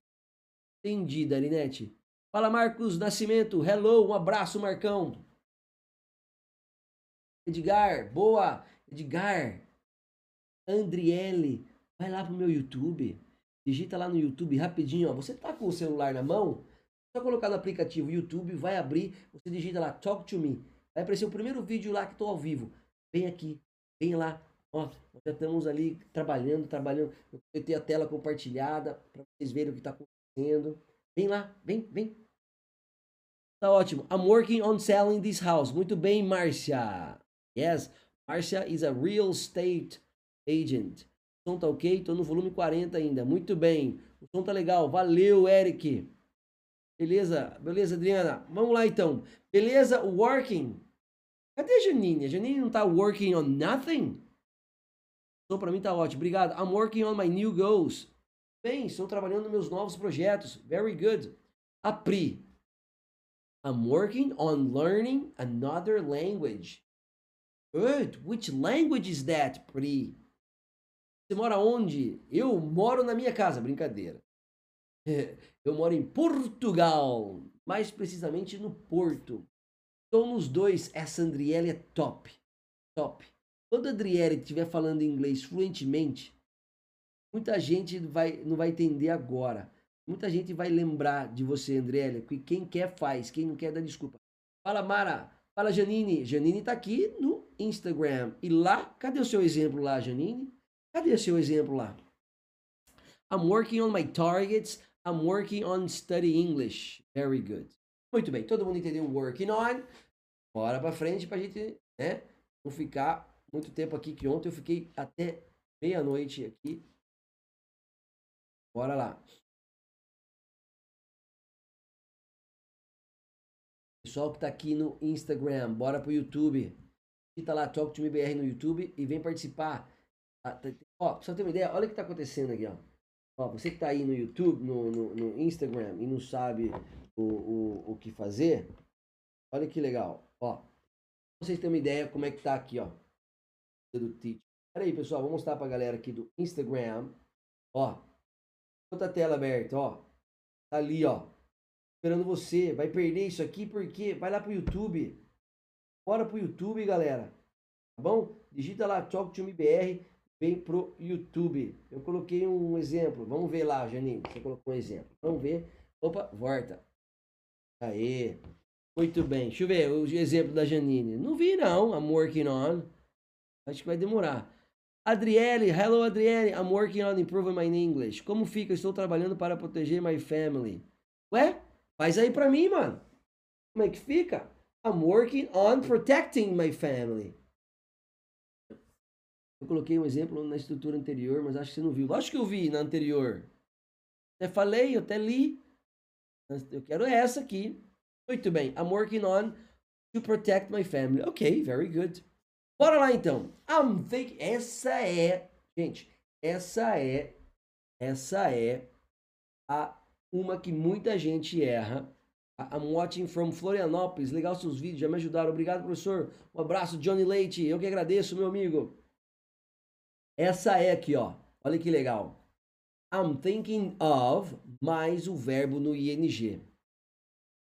Entendi, Darinete. Fala, Marcos Nascimento. Hello, um abraço, Marcão. Edgar, boa. Edgar. Andriele, vai lá pro meu YouTube. Digita lá no YouTube rapidinho, ó. Você tá com o celular na mão? Só colocar no aplicativo YouTube, vai abrir, você digita lá Talk to Me. Vai aparecer o primeiro vídeo lá que estou ao vivo. Vem aqui, vem lá. Ó, já estamos ali trabalhando, trabalhando. Eu tenho a tela compartilhada para vocês verem o que está acontecendo. Vem lá, vem, vem. Tá ótimo. I'm working on selling this house. Muito bem, Márcia. Yes, Márcia is a real estate agent som tá ok? Tô no volume 40 ainda. Muito bem. O som tá legal. Valeu, Eric. Beleza, beleza, Adriana. Vamos lá então. Beleza, working. Cadê a Janine? A Janine não tá working on nothing? O som pra mim tá ótimo. Obrigado. I'm working on my new goals. Bem, estou trabalhando nos meus novos projetos. Very good. A Pri. I'm working on learning another language. Which language is that, Pri? Você mora onde? Eu moro na minha casa. Brincadeira. Eu moro em Portugal. Mais precisamente no Porto. Estou nos dois. Essa Andriele é top. Top. Quando a Adriele estiver falando inglês fluentemente, muita gente vai, não vai entender agora. Muita gente vai lembrar de você, Andriele. Que quem quer faz, quem não quer dá desculpa. Fala, Mara. Fala, Janine. Janine está aqui no Instagram. E lá, cadê o seu exemplo lá, Janine? Cadê seu exemplo lá? I'm working on my targets. I'm working on study English. Very good. Muito bem, todo mundo entendeu working on? Bora para frente para a gente né, não ficar muito tempo aqui, que ontem eu fiquei até meia-noite aqui. Bora lá. Pessoal que está aqui no Instagram, bora pro YouTube. Digita lá Talk to Me BR no YouTube e vem participar. Ah, tá, Ó, você ter uma ideia, olha o que tá acontecendo aqui, ó. Ó, você que tá aí no YouTube, no, no, no Instagram e não sabe o, o, o que fazer, olha que legal, ó. Pra vocês terem uma ideia como é que tá aqui, ó. Do. Pera aí, pessoal, vou mostrar pra galera aqui do Instagram. Ó, outra tela aberta, ó. Tá ali, ó. Esperando você. Vai perder isso aqui porque vai lá pro YouTube. Bora pro YouTube, galera. Tá bom? Digita lá Talk to Me BR vem pro YouTube. Eu coloquei um exemplo. Vamos ver lá, Janine. Você colocou um exemplo. Vamos ver. Opa, volta. Aê. Muito bem. Deixa eu ver o exemplo da Janine. Não vi, não. I'm working on. Acho que vai demorar. Adriele, hello Adriele, I'm working on improving my English. Como fica? Estou trabalhando para proteger my family. Ué? Faz aí pra mim, mano. Como é que fica? I'm working on protecting my family. Eu coloquei um exemplo na estrutura anterior, mas acho que você não viu. Lógico que eu vi na anterior. Até falei, eu até li. Eu quero essa aqui. Muito bem. I'm working on to protect my family. Ok, very good. Bora lá então. I'm think... Essa é, gente, essa é, essa é a uma que muita gente erra. I'm watching from Florianópolis. Legal seus vídeos, já me ajudaram. Obrigado, professor. Um abraço, Johnny Leite. Eu que agradeço, meu amigo. Essa é aqui, ó. Olha que legal. I'm thinking of mais o verbo no ing.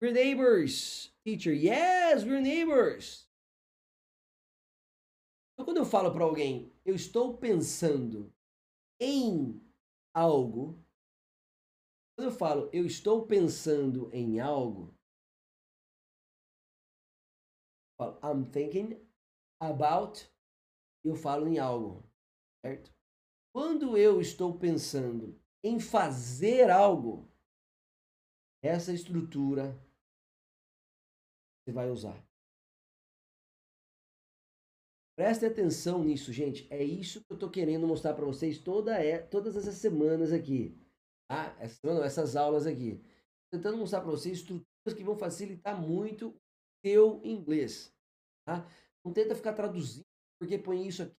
We're neighbors, teacher. Yes, we're neighbors. Então, quando eu falo para alguém, eu estou pensando em algo. Quando eu falo, eu estou pensando em algo. Falo, I'm thinking about. Eu falo em algo. Certo? Quando eu estou pensando em fazer algo, essa estrutura você vai usar. Preste atenção nisso, gente. É isso que eu estou querendo mostrar para vocês toda é, todas essas semanas aqui. Tá? Essa semana, essas aulas aqui. Tentando mostrar para vocês estruturas que vão facilitar muito o seu inglês. Tá? Não tenta ficar traduzindo, porque põe isso aqui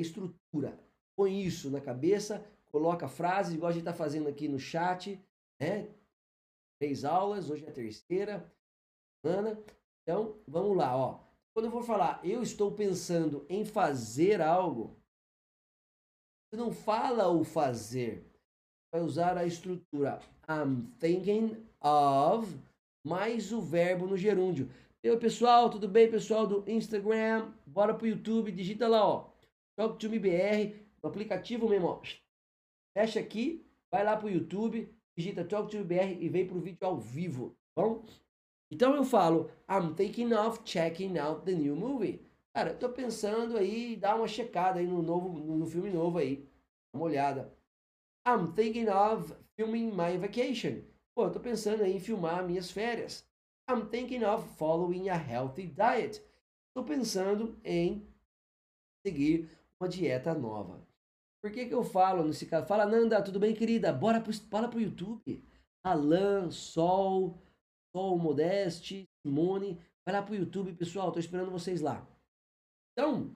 estrutura. Põe isso na cabeça, coloca frases, igual a gente está fazendo aqui no chat, né? três aulas, hoje é a terceira semana. Então, vamos lá, ó. Quando eu for falar, eu estou pensando em fazer algo, você não fala o fazer. Vai usar a estrutura I'm thinking of mais o verbo no gerúndio. Eu, pessoal, tudo bem, pessoal do Instagram? Bora pro YouTube, digita lá, ó. Talk to me BR, no aplicativo mesmo, ó. Fecha aqui, vai lá pro YouTube, digita Talk to me BR e vem pro vídeo ao vivo, tá bom? Então eu falo, I'm thinking of checking out the new movie. Cara, eu tô pensando aí, dar uma checada aí no novo, no filme novo aí. Uma olhada. I'm thinking of filming my vacation. Pô, eu tô pensando em filmar minhas férias. I'm thinking of following a healthy diet. Tô pensando em seguir uma dieta nova. Por que que eu falo nesse caso? Fala, Nanda, tudo bem, querida? Bora pro, bora pro YouTube. Alan, Sol, Sol Modeste, Simone. Vai lá pro YouTube, pessoal. Tô esperando vocês lá. Então,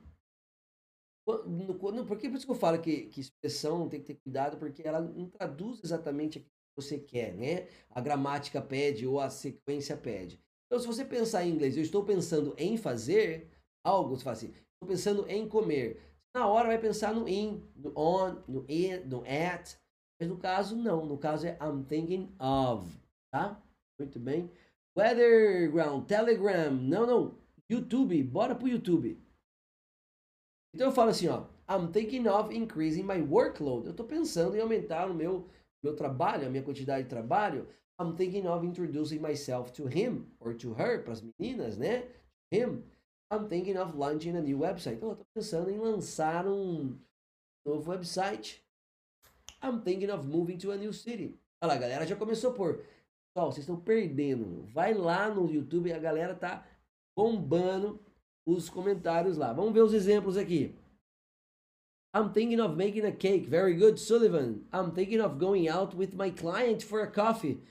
por que por isso que eu falo que, que expressão tem que ter cuidado, porque ela não traduz exatamente o que você quer, né? A gramática pede ou a sequência pede. Então, se você pensar em inglês, eu estou pensando em fazer algo, você fala assim, estou pensando em comer. Na hora vai pensar no in, no on, no it, no at. Mas no caso, não. No caso é I'm thinking of, tá? Muito bem. Weatherground, Telegram, não, não. YouTube, bora pro YouTube. Então eu falo assim, ó, I'm thinking of increasing my workload. Eu estou pensando em aumentar o meu meu trabalho, a minha quantidade de trabalho. I'm thinking of introducing myself to him or to her, para as meninas, né? Him. I'm thinking of launching a new website. Então, eu estou pensando em lançar um novo website. I'm thinking of moving to a new city. Olha lá, a galera já começou por. Pessoal, vocês estão perdendo. Vai lá no YouTube, a galera tá bombando os comentários lá. Vamos ver os exemplos aqui. I'm thinking of making a cake. Very good, Sullivan. I'm thinking of going out with my client for a coffee.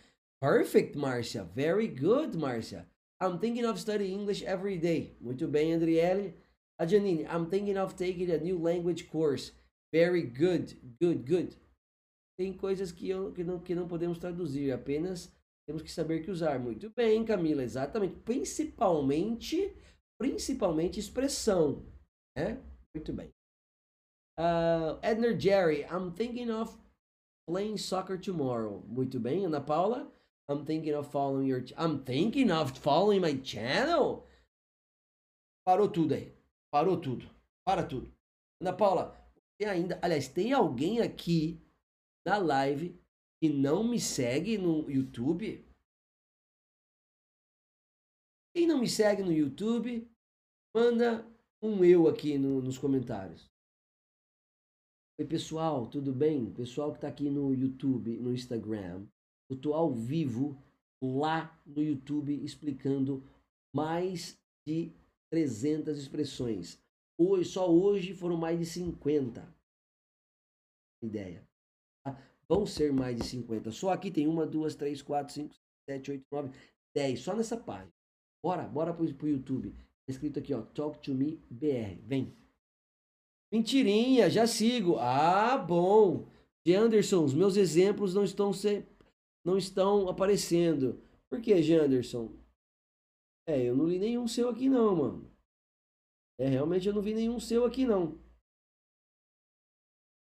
Perfect, Marcia. Very good, Marcia. I'm thinking of studying English every day. Muito bem, Andriele. A Janine, I'm thinking of taking a new language course. Very good, good, good. Tem coisas que, eu, que, não, que não podemos traduzir, apenas temos que saber que usar. Muito bem, Camila, exatamente. Principalmente principalmente expressão, né? Muito bem. Uh, Edner Jerry, I'm thinking of playing soccer tomorrow. Muito bem, Ana Paula. I'm thinking of following your. I'm thinking of following my channel. Parou tudo aí. Parou tudo. Para tudo. Ana Paula, tem ainda. Aliás, tem alguém aqui na live que não me segue no YouTube? Quem não me segue no YouTube, manda um eu aqui no, nos comentários. Oi, pessoal, tudo bem? Pessoal que está aqui no YouTube, no Instagram. Eu estou ao vivo lá no YouTube explicando mais de 300 expressões. Hoje, só hoje foram mais de 50. Ideia. Tá? Vão ser mais de 50. Só aqui tem uma, duas, três, quatro, cinco, sete, oito, nove, dez. Só nessa página. Bora, bora pro, pro YouTube. Escrito aqui, ó, Talk to Me BR. Vem. Mentirinha, já sigo. Ah, bom. De Anderson, os meus exemplos não estão se... não estão aparecendo. Por que, Janderson? É, eu não li nenhum seu aqui não, mano. É, realmente eu não vi nenhum seu aqui não.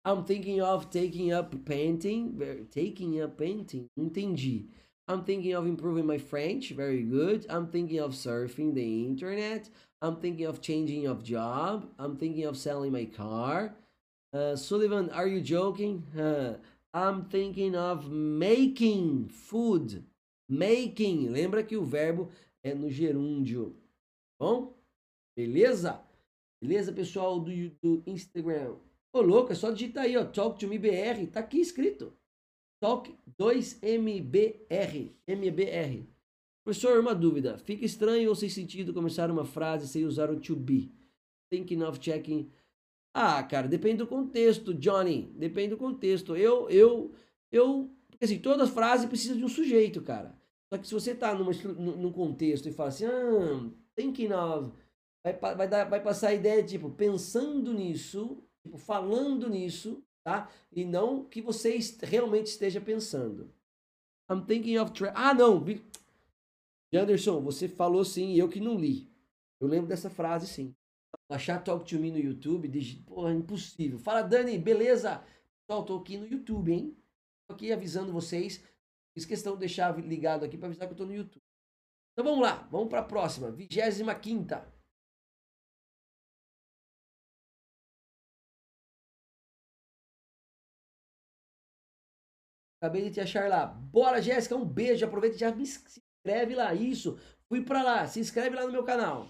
I'm thinking of taking up painting. Taking up painting? Entendi. I'm thinking of improving my French. Very good. I'm thinking of surfing the internet. I'm thinking of changing of job. I'm thinking of selling my car. Uh, Sullivan, are you joking? Uh, I'm thinking of making food. Making. Lembra que o verbo é no gerúndio. Bom? Beleza? Beleza, pessoal do, do Instagram? Ô, louco, é só digitar aí, ó. Talk to me BR. Tá aqui escrito. Talk 2MBR. MBR. Professor, uma dúvida. Fica estranho ou sem sentido começar uma frase sem usar o to be? Thinking of checking. Ah, cara, depende do contexto, Johnny. Depende do contexto. Eu, eu, eu. Porque assim, toda frase precisa de um sujeito, cara. Só que se você tá numa, num contexto e fala assim, ah, thinking of. Vai, vai, dar, vai passar a ideia, tipo, pensando nisso, tipo, falando nisso, tá? E não que você realmente esteja pensando. I'm thinking of... Ah, não! Anderson, você falou sim, eu que não li. Eu lembro dessa frase sim. Achar Talk to Me no YouTube, de... porra, impossível. Fala, Dani, beleza? Pessoal, tô aqui no YouTube, hein? Tô aqui avisando vocês. Fiz questão de deixar ligado aqui para avisar que eu tô no YouTube. Então vamos lá, vamos para a próxima, 25 quinta. Acabei de te achar lá. Bora, Jéssica, um beijo. Aproveita e já me se inscreve lá. Isso. Fui para lá. Se inscreve lá no meu canal.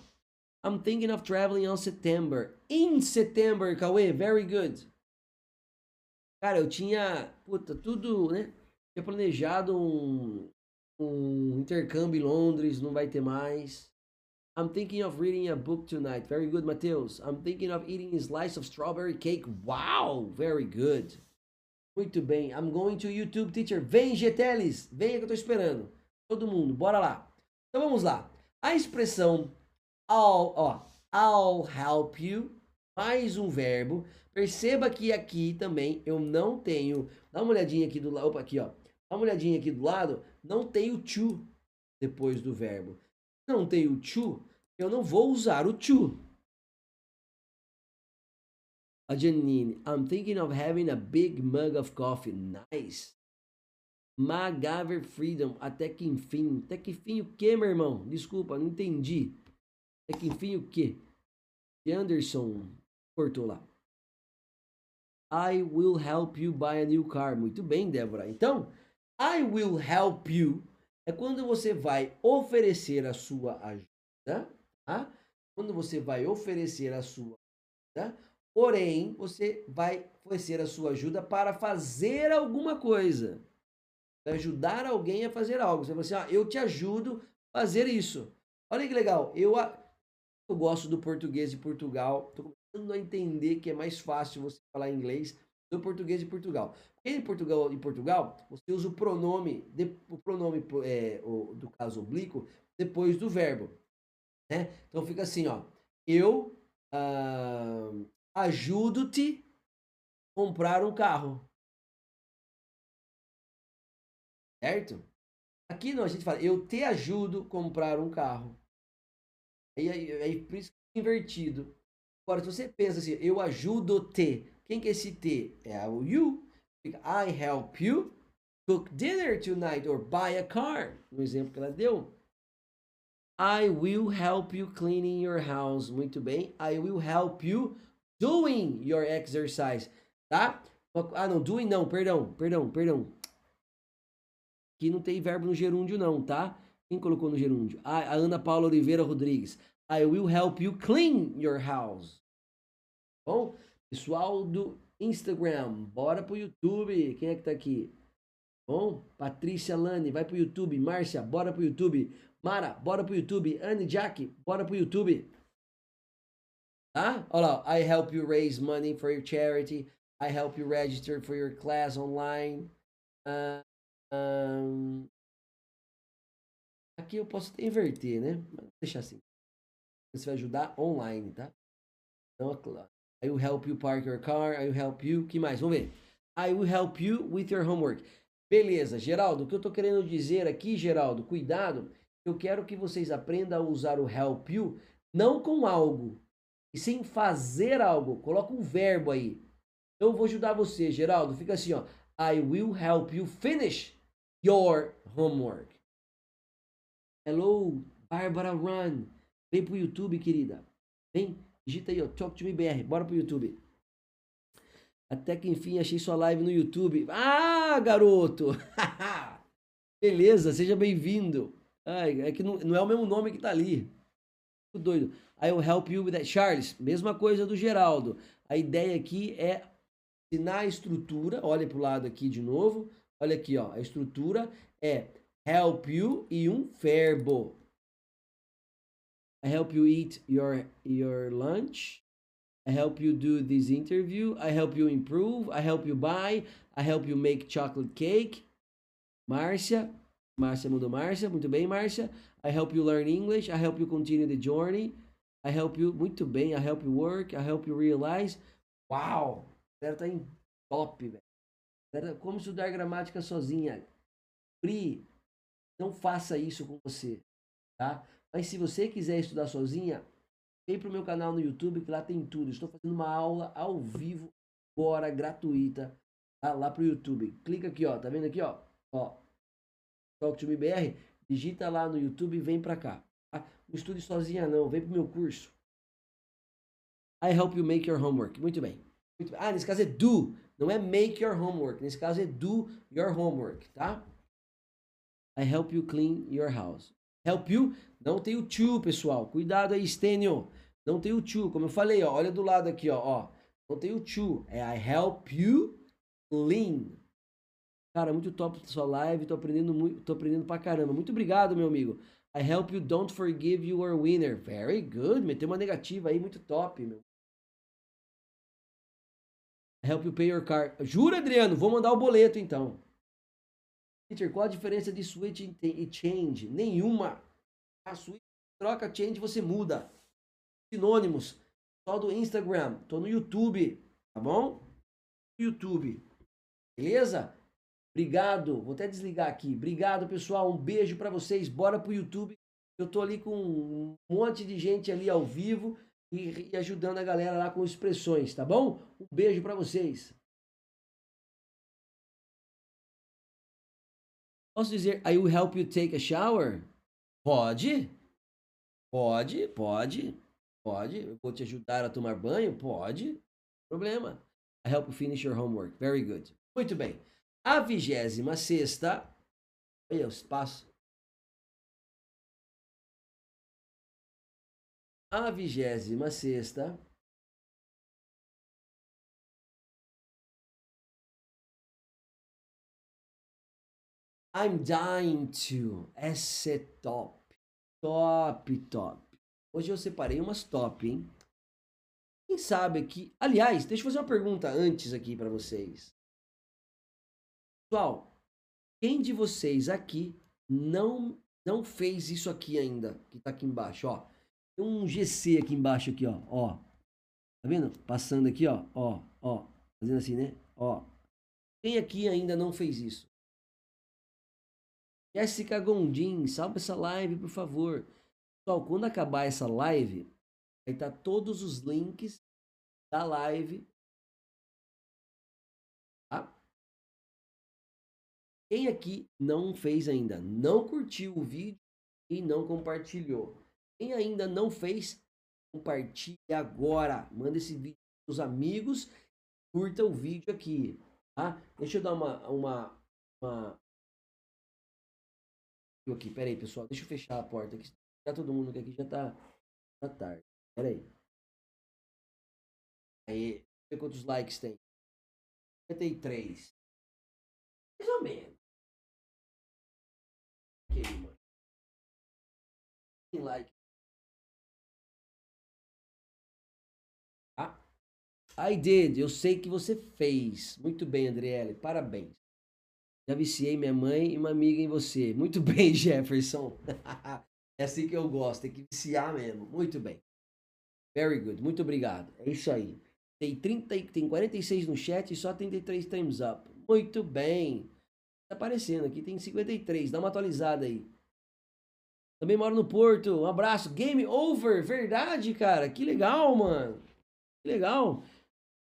I'm thinking of traveling on September. In September, Cauê. Very good. Cara, eu tinha, puta, tudo, né? Tinha planejado um, um intercâmbio em Londres, não vai ter mais. I'm thinking of reading a book tonight. Very good, Mateus. I'm thinking of eating a slice of strawberry cake. Wow, very good. Muito bem. I'm going to YouTube teacher. Vem, Geteles. Venha que eu tô esperando. Todo mundo, bora lá. Então vamos lá. A expressão I'll, ó, I'll help you. Mais um verbo. Perceba que aqui também eu não tenho. Dá uma olhadinha aqui do lado. Opa, aqui, ó. Dá uma olhadinha aqui do lado. Não tem o to depois do verbo. Não tem o to, eu não vou usar o to. A Janine, I'm thinking of having a big mug of coffee. Nice. MacGyver Freedom, até que enfim. Até que enfim o que, meu irmão? Desculpa, não entendi. Até que enfim o que? Anderson cortou lá. I will help you buy a new car. Muito bem, Débora. Então, I will help you é quando você vai oferecer a sua ajuda, tá? Quando você vai oferecer a sua ajuda, porém, você vai oferecer a sua ajuda para fazer alguma coisa. Vai ajudar alguém a fazer algo. Você vai assim, ah, eu te ajudo a fazer isso. Olha que legal. Eu, eu gosto do português de Portugal. Estou começando a entender que é mais fácil você falar inglês do português de Portugal. Em Portugal, em Portugal, você usa o pronome, o pronome é, o, do caso oblíquo depois do verbo. Né? Então fica assim, ó. Eu ah, ajudo-te comprar um carro. Certo? Aqui não, a gente fala, eu te ajudo comprar um carro. Aí, aí, aí por isso que é invertido. Agora, se você pensa assim, eu ajudo-te, quem que é esse T? É o you. I help you cook dinner tonight or buy a car. No exemplo que ela deu. I will help you cleaning your house. Muito bem. I will help you doing your exercise. Tá? Ah, não. Doing não. Perdão. Perdão. Perdão. Aqui não tem verbo no gerúndio não, tá? Quem colocou no gerúndio? A, a Ana Paula Oliveira Rodrigues. I will help you clean your house. Bom, Pessoal do Instagram, bora pro YouTube. Quem é que tá aqui? Bom, Patrícia Lani, vai pro YouTube. Márcia, bora pro YouTube. Mara, bora pro YouTube. Anne Jack, bora pro YouTube. Tá? Olha lá, I help you raise money for your charity. I help you register for your class online. Uh, um, aqui eu posso inverter, né? Mas deixar assim. Você vai ajudar online, tá? Então, é claro. I will help you park your car. I will help you. que mais? Vamos ver. I will help you with your homework. Beleza, Geraldo. O que eu estou querendo dizer aqui, Geraldo, cuidado. Eu quero que vocês aprendam a usar o help you não com algo, e sem fazer algo. Coloca um verbo aí. Então eu vou ajudar você, Geraldo. Fica assim, ó. I will help you finish your homework. Hello, Barbara Run. Vem pro YouTube, querida. Vem. Digita aí, ó, Talk to Me BR. Bora pro YouTube. Até que enfim achei sua live no YouTube. Ah, garoto! Beleza, seja bem-vindo. É que não, não, é o mesmo nome que tá ali. Tô doido. I will help you with that. Charles, mesma coisa do Geraldo. A ideia aqui é ensinar a estrutura. Olha pro lado aqui de novo. Olha aqui, ó. A estrutura é help you e um verbo. I help you eat your your lunch. I help you do this interview. I help you improve. I help you buy. I help you make chocolate cake. Márcia. Márcia mudou Márcia. Muito bem, Márcia. I help you learn English. I help you continue the journey. I help you. Muito bem. I help you work. I help you realize. Uau! A tá em top, velho. Como estudar gramática sozinha. Pri, não faça isso com você, tá? Mas se você quiser estudar sozinha, vem pro meu canal no YouTube que lá tem tudo. Estou fazendo uma aula ao vivo agora gratuita tá? lá pro YouTube. Clica aqui, ó, tá vendo aqui, ó? Ó. Talk to me BR, digita lá no YouTube e vem pra cá. Tá? Não estude sozinha não, vem pro meu curso. I help you make your homework. Muito bem. Muito bem. Ah, nesse caso é do, não é make your homework. Nesse caso é do your homework, tá? I help you clean your house. Help you, não tem o to, pessoal. Cuidado aí, Stênio. Não tem o to, como eu falei, ó, olha do lado aqui, ó, ó. Não tem o to, é I help you clean. Cara, muito top sua live, tô aprendendo muito, tô aprendendo pra caramba. Muito obrigado, meu amigo. I help you don't forgive you are winner. Very good. Meteu uma negativa aí, muito top, meu. I help you pay your car. Jura, Adriano? Vou mandar o boleto então. Peter, qual a diferença de switch e change? Nenhuma. A switch troca, change você muda. Sinônimos. Só do Instagram. Tô no YouTube, tá bom? YouTube. Beleza? Obrigado. Vou até desligar aqui. Obrigado, pessoal. Um beijo para vocês. Bora pro YouTube. Eu tô ali com um monte de gente ali ao vivo e, e ajudando a galera lá com expressões, tá bom? Um beijo para vocês. Posso dizer, I will help you take a shower? Pode. Pode, pode. Pode. Eu vou te ajudar a tomar banho? Pode. Problema. I help you finish your homework. Very good. Muito bem. A vigésima sexta. Olha o espaço. A vigésima sexta. I'm dying to. Essa é top. Top, top. Hoje eu separei umas top, hein? Quem sabe aqui. Aliás, deixa eu fazer uma pergunta antes aqui para vocês. Pessoal, quem de vocês aqui não não fez isso aqui ainda, que tá aqui embaixo, ó. Tem um GC aqui embaixo aqui, ó, ó. Tá vendo? Passando aqui, ó, ó, ó, fazendo assim, né? Ó. Quem aqui ainda não fez isso? Jéssica Gondim, salve essa live, por favor. Pessoal, quando acabar essa live, vai estar tá todos os links da live. Quem aqui não fez ainda, não curtiu o vídeo e não compartilhou. Quem ainda não fez, compartilhe agora. Manda esse vídeo para os amigos. Curta o vídeo aqui. Tá? Deixa eu dar uma, uma, uma aqui, peraí, pessoal, deixa eu fechar a porta aqui. Já todo mundo aqui já tá, tá tarde. Peraí. Aí, ver quantos likes tem. 53. Mais ou menos. Tem like. Ah. I did. Eu sei que você fez. Muito bem, Andriele. Parabéns. Já viciei minha mãe e uma amiga em você. Muito bem, Jefferson. é assim que eu gosto, tem que viciar mesmo. Muito bem. Very good. Muito obrigado. É isso aí. Tem 30, tem 46 no chat e só 33 times up. Muito bem. Tá aparecendo aqui, tem 53. Dá uma atualizada aí. Também moro no Porto. Um abraço. Game over. Verdade, cara. Que legal, mano. Que legal.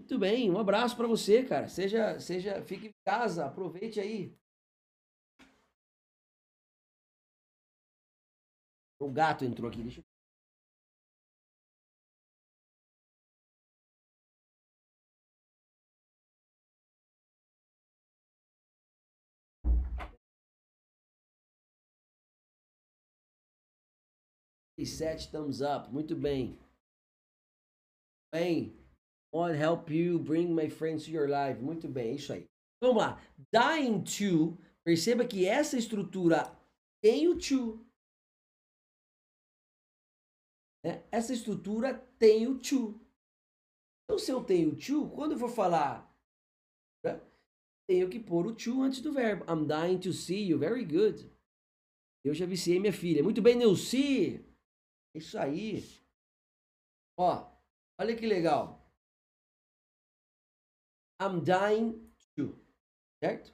Muito bem, um abraço para você, cara. Seja, seja, fique em casa, aproveite aí. O gato entrou aqui, deixa eu... Sete thumbs up, muito bem. Bem, want help you bring my friends to your life. Muito bem, é isso aí. Vamos lá. Dying to. Perceba que essa estrutura tem o to. Né? Essa estrutura tem o to. Então, se eu tenho to, quando eu for falar, né? tenho que pôr o to antes do verbo. I'm dying to see you. Very good. Eu já viciei minha filha. Muito bem, Neuci. Isso aí. Ó, olha que legal. I'm dying to. Certo?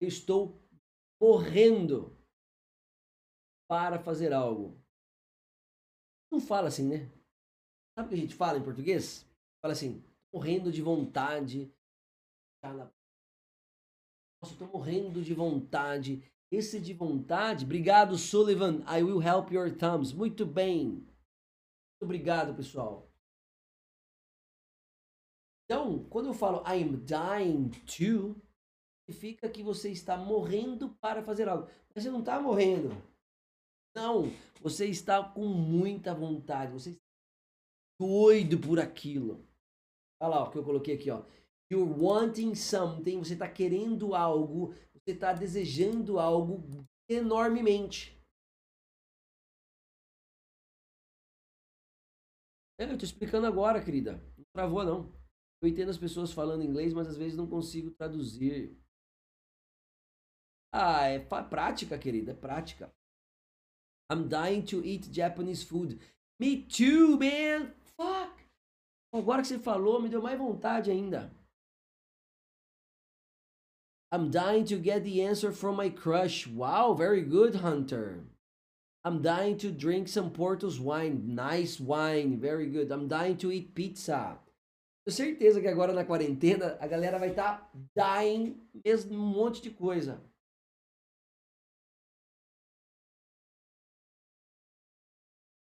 Eu estou morrendo para fazer algo. Não fala assim, né? Sabe o que a gente fala em português? Fala assim, morrendo de vontade. Nossa, eu tô morrendo de vontade. Esse de vontade, obrigado Sullivan, I will help your thumbs. Muito bem. Muito obrigado, pessoal. Então, quando eu falo I'm dying to, significa que você está morrendo para fazer algo. Mas você não está morrendo. Não, você está com muita vontade, você está doido por aquilo. Olha lá o que eu coloquei aqui, ó. You're wanting something, você está querendo algo, está desejando algo enormemente. É, eu estou explicando agora, querida. Não travou, não. Eu entendo as pessoas falando inglês, mas às vezes não consigo traduzir. Ah, é prática, querida, é prática. I'm dying to eat Japanese food. Me too, man. Fuck. Agora que você falou, me deu mais vontade ainda. I'm dying to get the answer from my crush. Wow, very good, Hunter. I'm dying to drink some Porto's wine. Nice wine, very good. I'm dying to eat pizza. Tenho certeza que agora na quarentena a galera vai estar tá dying mesmo um monte de coisa.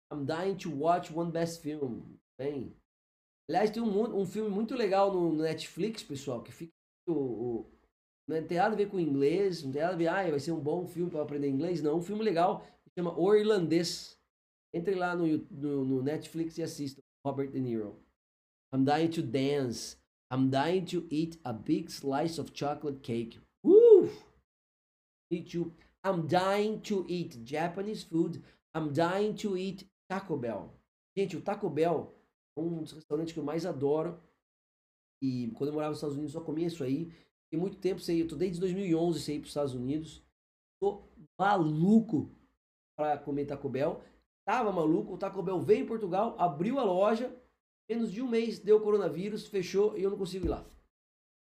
I'm dying to watch One Best Film. Bem. Aliás, tem um, um filme muito legal no Netflix, pessoal, que fica. O, o, não tem nada a ver com inglês, não tem nada a ver, ah, vai ser um bom filme para aprender inglês. Não, um filme legal, chama O Irlandês. Entre lá no, no, no Netflix e assista. Robert De Niro. I'm dying to dance. I'm dying to eat a big slice of chocolate cake. Woo! Me too. I'm dying to eat Japanese food. I'm dying to eat Taco Bell. Gente, o Taco Bell é um dos restaurantes que eu mais adoro. E quando eu morava nos Estados Unidos, só comia isso aí. Tem muito tempo sei, eu tô desde 2011 sem ir para os Estados Unidos. Tô maluco para comer Taco Bell. Tava maluco, o Taco Bell veio em Portugal, abriu a loja, menos de um mês deu coronavírus, fechou e eu não consigo ir lá.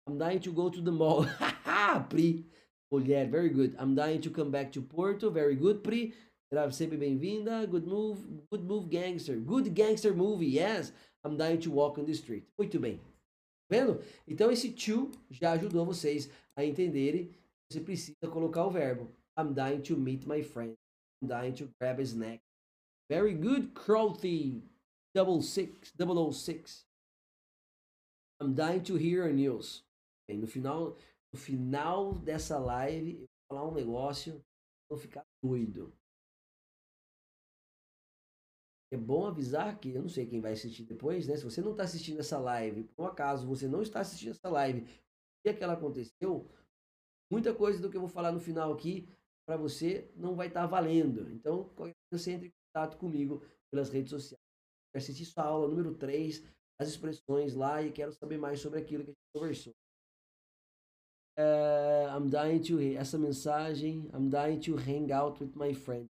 I'm dying to go to the mall. Pri. Mulher, very good. I'm dying to come back to Porto. Very good, Pri. Será sempre bem-vinda. Good move, good move, gangster. Good gangster movie, yes. I'm dying to walk on the street. Muito bem. Vendo? Então esse to já ajudou vocês a entenderem você precisa colocar o verbo. I'm dying to meet my friend. I'm dying to grab a snack. Very good, Crowthy. Double six, double oh six. I'm dying to hear news. Bem, no final, no final dessa live, eu vou falar um negócio, vou ficar doido. É bom avisar que eu não sei quem vai assistir depois, né? Se você não está assistindo essa live, por um acaso você não está assistindo essa live, o que ela aconteceu? Muita coisa do que eu vou falar no final aqui para você não vai estar tá valendo. Então, você entre em contato comigo pelas redes sociais. Assisti sua aula número 3, as expressões lá e quero saber mais sobre aquilo que a gente conversou. Uh, I'm dying to essa mensagem. I'm dying to hang out with my friend.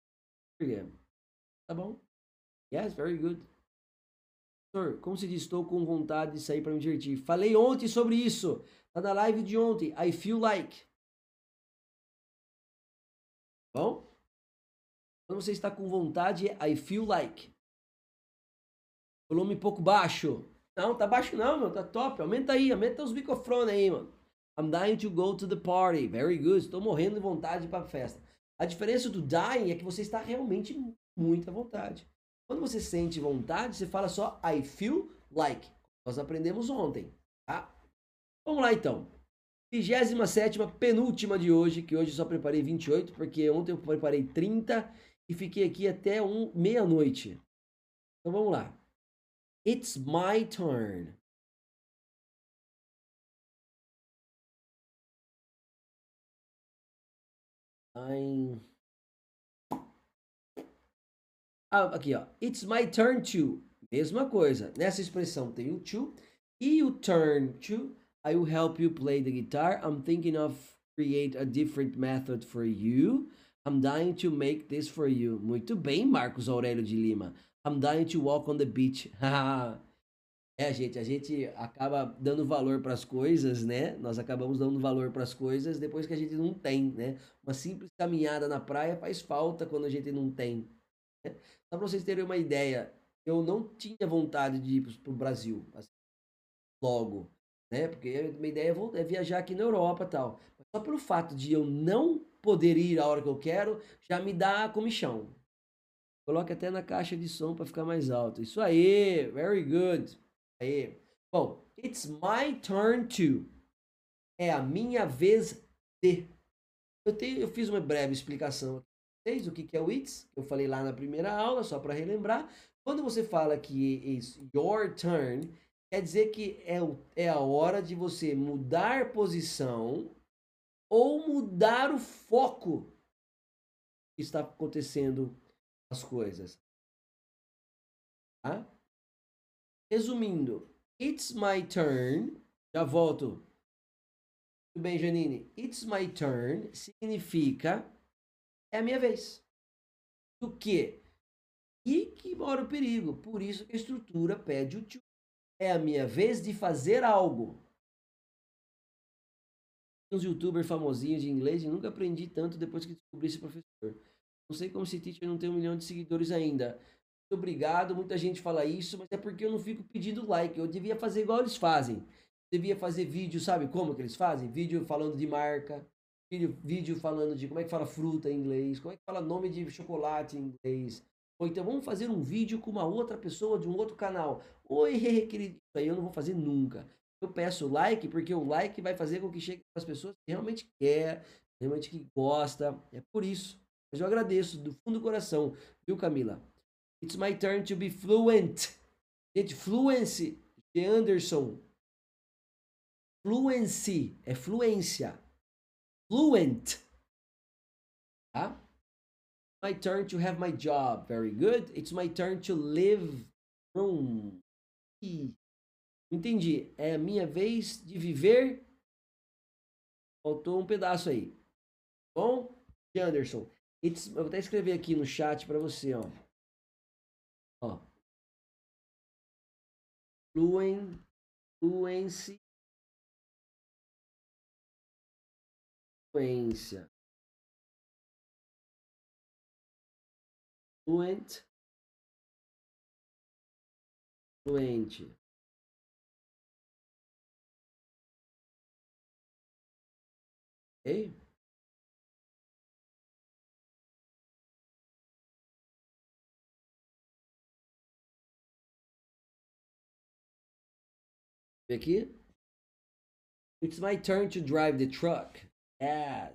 Tá bom? Yes, very good. Professor, como se diz, estou com vontade de sair para me divertir. Falei ontem sobre isso. Tá na live de ontem. I feel like. Bom? Quando você está com vontade, I feel like. Volume um pouco baixo. Não, tá baixo não, meu. Tá top. Aumenta aí, aumenta os microfones aí, mano. I'm dying to go to the party. Very good. Estou morrendo de vontade pra festa. A diferença do dying é que você está realmente muito à vontade. Quando você sente vontade, você fala só I feel like. Nós aprendemos ontem, tá? Vamos lá então. 27 penúltima de hoje, que hoje só preparei 28, porque ontem eu preparei 30 e fiquei aqui até um meia-noite. Então vamos lá. It's my turn. I'm aqui, ó. It's my turn to. Mesma coisa. Nessa expressão tem o to e o turn to. I will help you play the guitar. I'm thinking of create a different method for you. I'm dying to make this for you. Muito bem, Marcos Aurélio de Lima. I'm dying to walk on the beach. É, gente, a gente acaba dando valor para as coisas, né? Nós acabamos dando valor para as coisas depois que a gente não tem, né? Uma simples caminhada na praia faz falta quando a gente não tem. Só para vocês terem uma ideia, eu não tinha vontade de ir para o Brasil assim, logo, né? Porque minha ideia é, é viajar aqui na Europa tal. Só pelo fato de eu não poder ir a hora que eu quero, já me dá comichão. Coloque até na caixa de som para ficar mais alto. Isso aí, very good. Aí. Bom, it's my turn to. É a minha vez de. Eu, tenho, eu fiz uma breve explicação vocês o que, é o it's. Eu falei lá na primeira aula, só para relembrar. Quando você fala que it's your turn, quer dizer que é, é a hora de você mudar posição ou mudar o foco que está acontecendo as coisas. Tá? Resumindo, it's my turn. Já volto. Tudo bem, Janine? It's my turn significa é a minha vez. Do que? E que mora o perigo. Por isso que a estrutura pede o to. É a minha vez de fazer algo. Uns youtubers famosinhos de inglês e nunca aprendi tanto depois que descobri esse professor. Não sei como esse teacher não tem um milhão de seguidores ainda obrigado. Muita gente fala isso, mas é porque eu não fico pedindo like. Eu devia fazer igual eles fazem. Devia fazer vídeo, sabe como que eles fazem? Vídeo falando de marca, vídeo, vídeo falando de como é que fala fruta em inglês, como é que fala nome de chocolate em inglês. Ou então vamos fazer um vídeo com uma outra pessoa de um outro canal. Oi, querido. Isso aí eu não vou fazer nunca. Eu peço like porque o like vai fazer com que chegue para as pessoas que realmente quer, realmente que gosta. É por isso. Mas eu agradeço do fundo do coração, viu, Camila? It's my turn to be fluent. Gente, fluency de Anderson. Fluency é fluência. Fluent. Tá? My turn to have my job. Very good. It's my turn to live. Hum. Entendi. É a minha vez de viver. Faltou um pedaço aí. Bom, Anderson. It's, eu vou até escrever aqui no chat para você, ó. Ó. Fluen, fluency. Fluent. Fluente. Ok? It's my turn to drive the truck. Yes.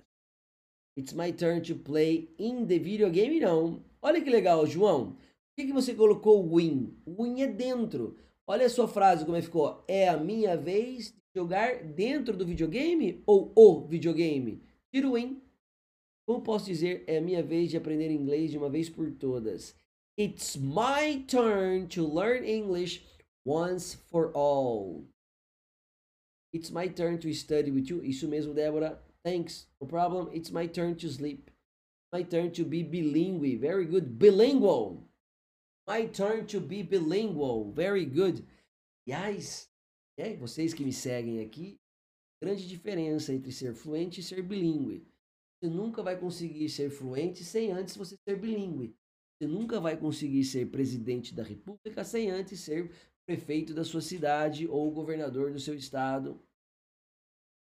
It's my turn to play in the video game. Não. Olha que legal, João. Por que, que você colocou win? Win é dentro. Olha a sua frase como é ficou. É a minha vez de jogar dentro do videogame ou o videogame? Tira o win. Como posso dizer, é a minha vez de aprender inglês de uma vez por todas. It's my turn to learn English once for all. It's my turn to study with you. Isso mesmo, Débora. Thanks. No problem. It's my turn to sleep. My turn to be bilingual. Very good. Bilingual. My turn to be bilingual. Very good. Aliás, é, vocês que me seguem aqui, grande diferença entre ser fluente e ser bilíngue. Você nunca vai conseguir ser fluente sem antes você ser bilíngue. Você nunca vai conseguir ser presidente da república sem antes ser prefeito da sua cidade ou governador do seu estado.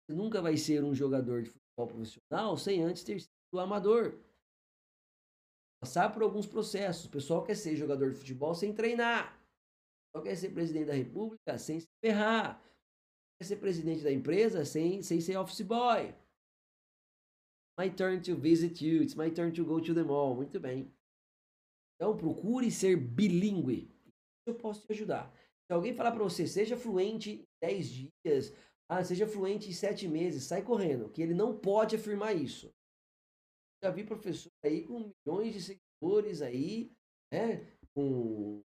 Você nunca vai ser um jogador de futebol profissional sem antes ter sido amador. Passar por alguns processos. O pessoal quer ser jogador de futebol sem treinar. O pessoal quer ser presidente da república sem se ferrar. Quer ser presidente da empresa sem, sem ser office boy. My turn to visit you. It's my turn to go to the mall. Muito bem. Então procure ser bilíngue. Eu posso te ajudar. Se alguém falar para você, seja fluente em 10 dias, ah, seja fluente em 7 meses, sai correndo, que ele não pode afirmar isso. Já vi professor aí com milhões de seguidores aí, né? Com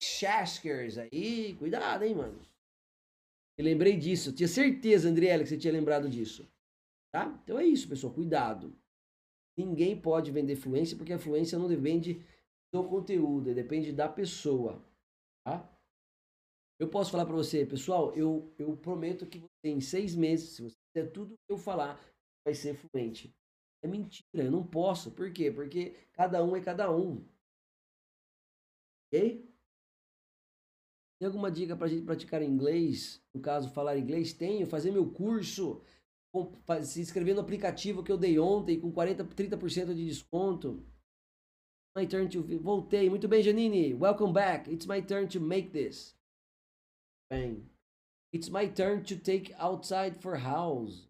Shaskers aí, cuidado, hein, mano. Eu lembrei disso, eu tinha certeza, Andriela, que você tinha lembrado disso. Tá? Então é isso, pessoal, cuidado. Ninguém pode vender fluência, porque a fluência não depende do conteúdo, depende da pessoa. Eu posso falar para você, pessoal, eu, eu prometo que você, em seis meses, se você fizer tudo que eu falar, vai ser fluente. É mentira, eu não posso. Por quê? Porque cada um é cada um. Ok? Tem alguma dica para gente praticar inglês? No caso, falar inglês? Tenho. Fazer meu curso. Se inscrever no aplicativo que eu dei ontem com 40, 30% de desconto. My turn to... Voltei. Muito bem, Janine. Welcome back. It's my turn to make this. Bem. It's my turn to take outside for house.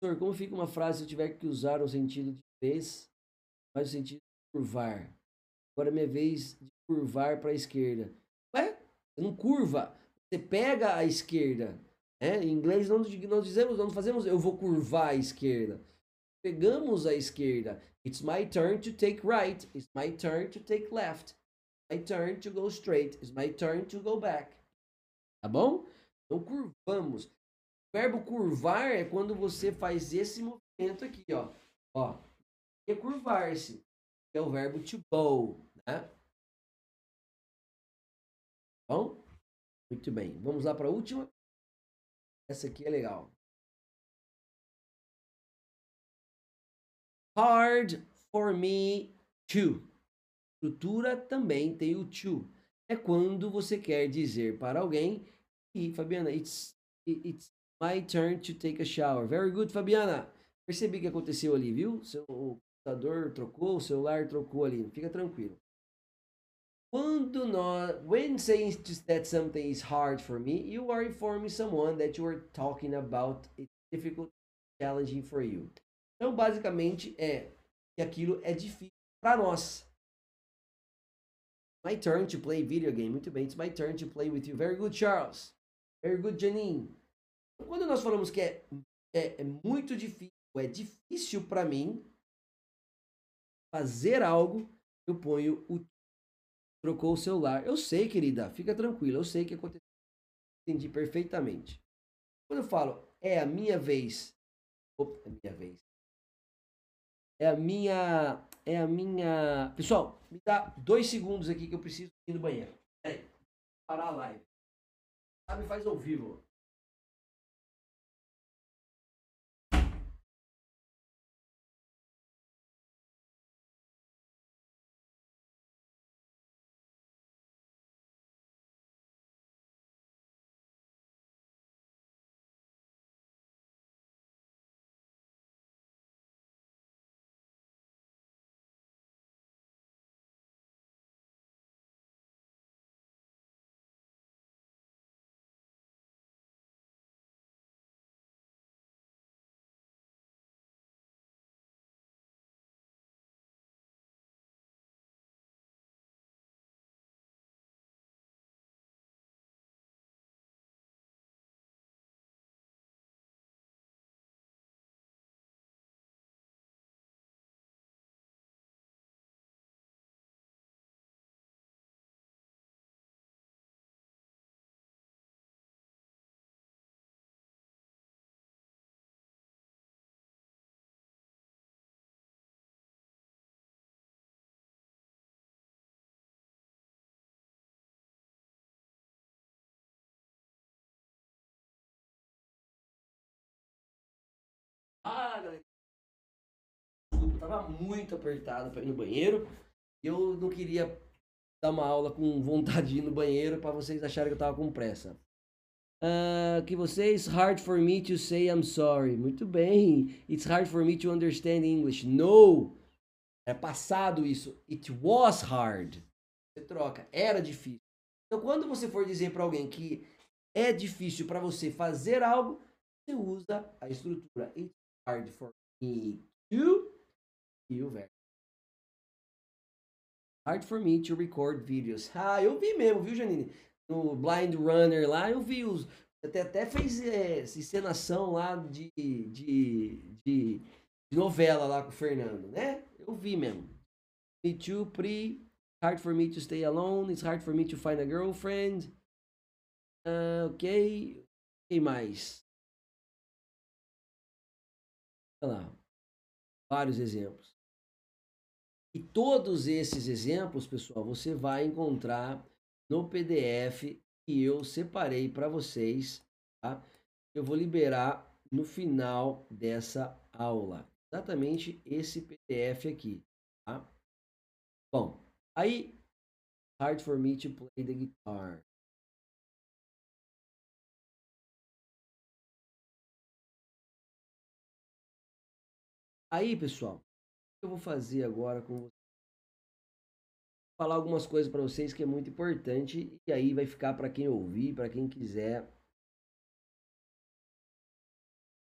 Professor, como fica uma frase se eu tiver que usar o sentido de vez, mas o sentido de curvar? Agora é minha vez de curvar para a esquerda. Ué? Você não curva. Você pega a esquerda. É? Em inglês não, nós dizemos, não fazemos eu vou curvar a esquerda. Pegamos a esquerda. It's my turn to take right. It's my turn to take left. My turn to go straight. It's my turn to go back. Tá bom? Então curvamos. O verbo curvar é quando você faz esse movimento aqui, ó. Ó. É curvar-se. É o verbo to bow, né? Bom? Muito bem. Vamos lá para a última. Essa aqui é legal. Hard for me to. Estrutura também tem o to. É quando você quer dizer para alguém e Fabiana, it's it's my turn to take a shower. Very good, Fabiana. Percebi que aconteceu ali, viu? Seu computador trocou, o celular trocou ali. Fica tranquilo. Quando nós, when saying that something is hard for me, you are informing someone that you are talking about it's difficult, challenging for you. Então, basicamente, é que aquilo é difícil para nós. My turn to play video game. Muito bem, it's my turn to play with you. Very good, Charles. Very good, Janine. Quando nós falamos que é, é, é muito difícil, é difícil para mim fazer algo, eu ponho o trocou o celular. Eu sei, querida, fica tranquila, eu sei que aconteceu. Entendi perfeitamente. Quando eu falo é a minha vez, opa, é a minha vez. É a minha, é a minha. Pessoal, me dá dois segundos aqui que eu preciso ir no banheiro. Peraí, parar a live. Sabe, faz ao vivo. Ah, galera. Desculpa, tava muito apertado para ir no banheiro. Eu não queria dar uma aula com vontade de ir no banheiro para vocês acharem que eu tava com pressa. Uh, que vocês hard for me to say I'm sorry. Muito bem. It's hard for me to understand English. No. É passado isso. It was hard. Você troca. Era difícil. Então, quando você for dizer para alguém que é difícil para você fazer algo, você usa a estrutura. It's hard for me to e o verbo. Hard for me to record videos. Ah, eu vi mesmo, viu, Janine? No Blind Runner lá, eu vi os. Até, até fez é, encenação lá de, de, de, de, novela lá com o Fernando, né? Eu vi mesmo. Me too, Pri. Hard for me to stay alone. It's hard for me to find a girlfriend. Uh, ok. Quem mais? Lá, vários exemplos. E todos esses exemplos, pessoal, você vai encontrar no PDF que eu separei para vocês, tá? Eu vou liberar no final dessa aula. Exatamente esse PDF aqui, tá? Bom, aí hard for me to play the guitar. Aí, pessoal, o que eu vou fazer agora com vocês? Falar algumas coisas para vocês que é muito importante e aí vai ficar para quem ouvir, para quem quiser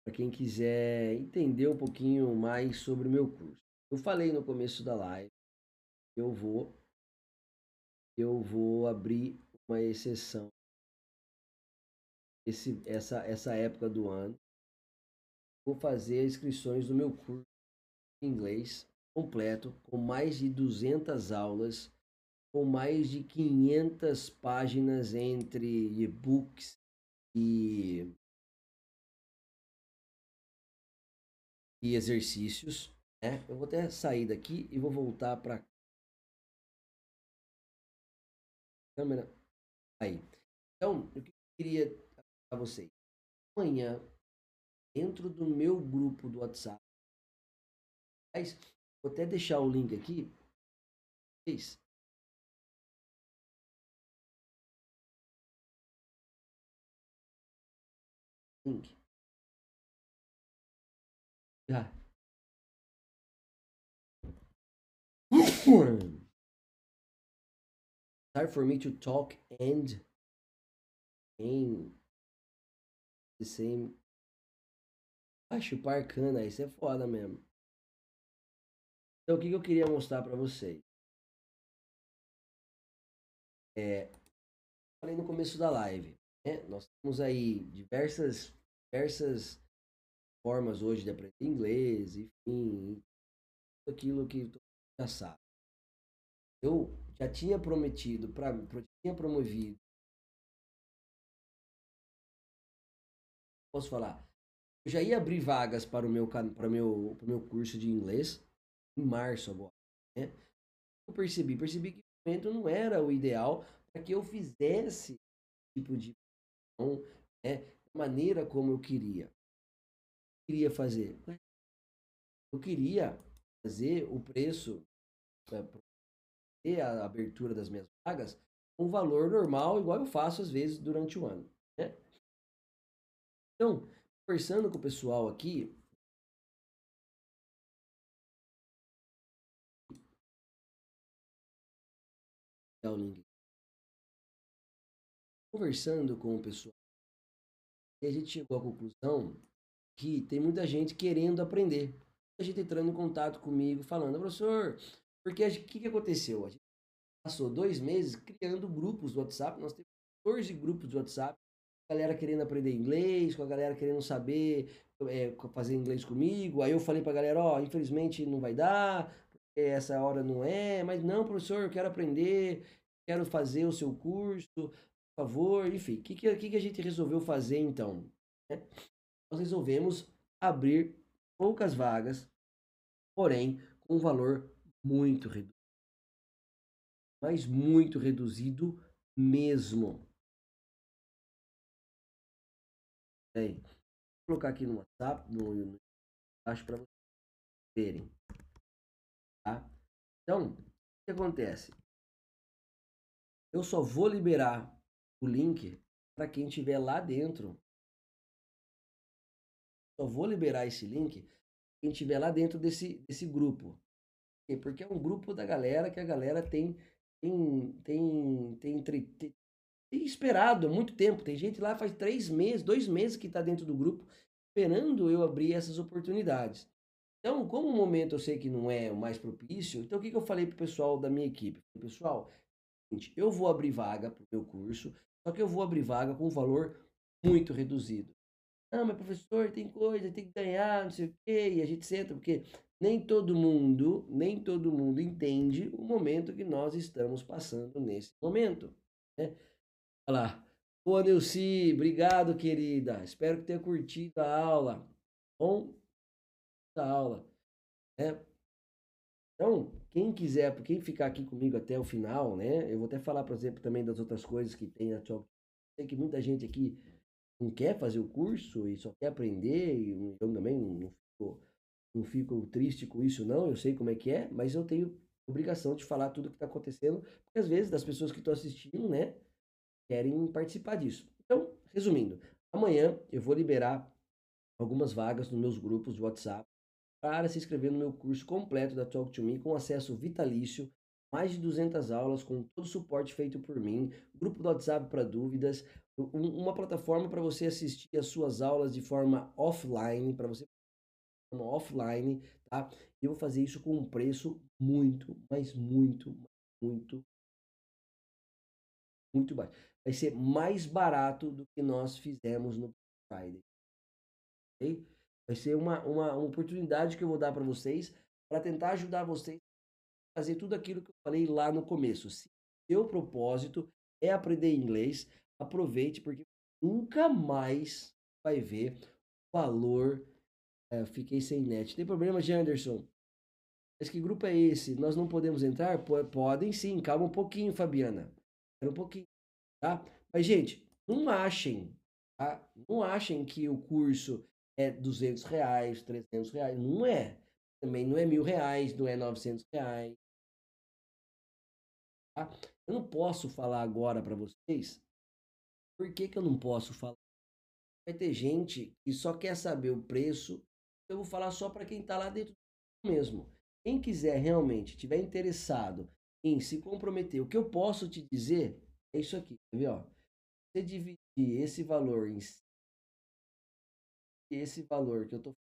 para quem quiser entender um pouquinho mais sobre o meu curso. Eu falei no começo da live, eu vou eu vou abrir uma exceção esse, essa, essa época do ano. Vou fazer inscrições do meu curso de inglês completo, com mais de 200 aulas, com mais de 500 páginas entre e-books e e exercícios. Né? Eu vou até sair daqui e vou voltar para câmera. Aí. Então, o que eu queria para vocês? Amanhã, dentro do meu grupo do WhatsApp, vou até deixar o link aqui. Link. Yeah. Time for me to talk and in the same. Ah, chupar cana, isso é foda mesmo. Então, o que, que eu queria mostrar para vocês? É, falei no começo da live, né? Nós temos aí diversas, diversas formas hoje de aprender inglês, enfim, tudo aquilo que já sabe. Eu já tinha prometido, pra, tinha promovido. Posso falar? Eu já ia abrir vagas para o meu, para meu, para meu curso de inglês em março agora. Né? Eu percebi, percebi que o momento não era o ideal para que eu fizesse tipo de né, da maneira como eu queria queria fazer? Eu queria fazer o preço e a abertura das minhas vagas um valor normal, igual eu faço às vezes durante o ano. Né? Então, conversando com o pessoal aqui, Conversando com o pessoal, a gente chegou à conclusão que tem muita gente querendo aprender. A gente entrando em contato comigo, falando, professor, porque o que, que aconteceu? A gente passou dois meses criando grupos do WhatsApp, nós temos 14 grupos do WhatsApp, galera querendo aprender inglês, com a galera querendo saber é, fazer inglês comigo. Aí eu falei pra galera, ó, oh, infelizmente não vai dar, essa hora não é, mas não, professor, eu quero aprender, quero fazer o seu curso, por favor, enfim, o que, que, que a gente resolveu fazer então? Né? nós resolvemos abrir poucas vagas, porém com um valor muito reduzido. Mas muito reduzido mesmo. Aí, vou colocar aqui no WhatsApp, no, no acho para vocês verem. Tá? Então, o que acontece? Eu só vou liberar o link para quem estiver lá dentro só vou liberar esse link quem estiver lá dentro desse, desse grupo. Porque é um grupo da galera que a galera tem tem, tem, tem, tem esperado há muito tempo. Tem gente lá faz três meses, dois meses que está dentro do grupo esperando eu abrir essas oportunidades. Então, como o momento eu sei que não é o mais propício, então o que, que eu falei para o pessoal da minha equipe? Pessoal, eu vou abrir vaga para o meu curso, só que eu vou abrir vaga com um valor muito reduzido. Não, mas professor, tem coisa, tem que ganhar, não sei o quê, e a gente senta, porque nem todo mundo, nem todo mundo entende o momento que nós estamos passando nesse momento. Né? Olha lá. Boa, obrigado, querida. Espero que tenha curtido a aula. Bom, a aula. Né? Então, quem quiser, quem ficar aqui comigo até o final, né? Eu vou até falar, por exemplo, também das outras coisas que tem na Talk. Sei que muita gente aqui não quer fazer o curso e só quer aprender, e eu também não fico, não fico triste com isso, não. Eu sei como é que é, mas eu tenho obrigação de falar tudo que está acontecendo, porque às vezes das pessoas que estão assistindo, né, querem participar disso. Então, resumindo, amanhã eu vou liberar algumas vagas nos meus grupos de WhatsApp para se inscrever no meu curso completo da Talk to Me com acesso vitalício, mais de 200 aulas com todo o suporte feito por mim, grupo do WhatsApp para dúvidas, uma plataforma para você assistir as suas aulas de forma offline, para você offline, tá? Eu vou fazer isso com um preço muito, mas muito, muito, muito baixo. Vai ser mais barato do que nós fizemos no Friday. Okay? Vai ser uma, uma, uma oportunidade que eu vou dar para vocês para tentar ajudar vocês a fazer tudo aquilo que eu falei lá no começo. Se seu propósito é aprender inglês, aproveite porque nunca mais vai ver o valor. É, fiquei sem net. Tem problema, Janderson? Mas que grupo é esse? Nós não podemos entrar? Podem sim, calma um pouquinho, Fabiana. Espera um pouquinho, tá? Mas, gente, não achem, tá? Não achem que o curso é 200 reais, 300 reais. Não é. Também não é mil reais, não é 900 reais. Tá? Eu não posso falar agora para vocês por que, que eu não posso falar? Vai ter gente que só quer saber o preço. Eu vou falar só para quem está lá dentro mesmo. Quem quiser realmente, tiver interessado em se comprometer, o que eu posso te dizer é isso aqui, tá vendo? Você dividir esse valor em esse valor que eu tô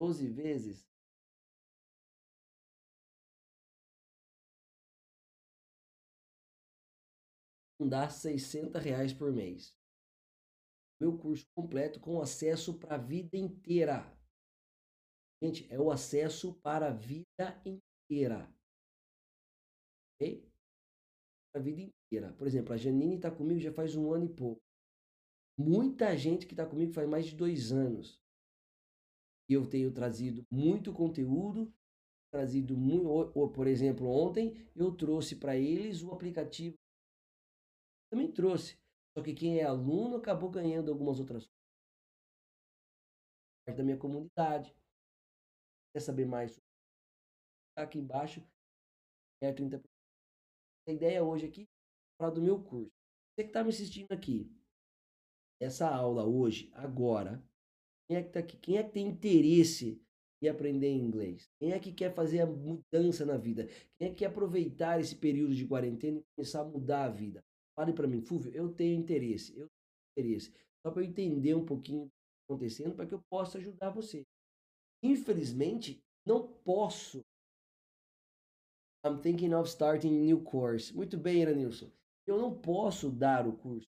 12 vezes dá 60 reais por mês. Meu curso completo com acesso para a vida inteira. Gente, é o acesso para a vida inteira. Ok? A vida inteira. Por exemplo, a Janine está comigo já faz um ano e pouco. Muita gente que está comigo faz mais de dois anos. E eu tenho trazido muito conteúdo, trazido muito. Por exemplo, ontem eu trouxe para eles o aplicativo também trouxe. Só que quem é aluno acabou ganhando algumas outras coisas. Da minha comunidade. Quer saber mais? Tá aqui embaixo. É 30%. A ideia hoje aqui falar do meu curso. Você que está me assistindo aqui, essa aula hoje, agora, quem é que tá aqui? Quem é que tem interesse em aprender inglês? Quem é que quer fazer a mudança na vida? Quem é que quer aproveitar esse período de quarentena e começar a mudar a vida? Fale para mim, Fúvio, eu tenho interesse, eu tenho interesse. Só para eu entender um pouquinho o que está acontecendo, para que eu possa ajudar você. Infelizmente, não posso. I'm thinking of starting a new course. Muito bem, Iranilson. Eu não posso dar o curso.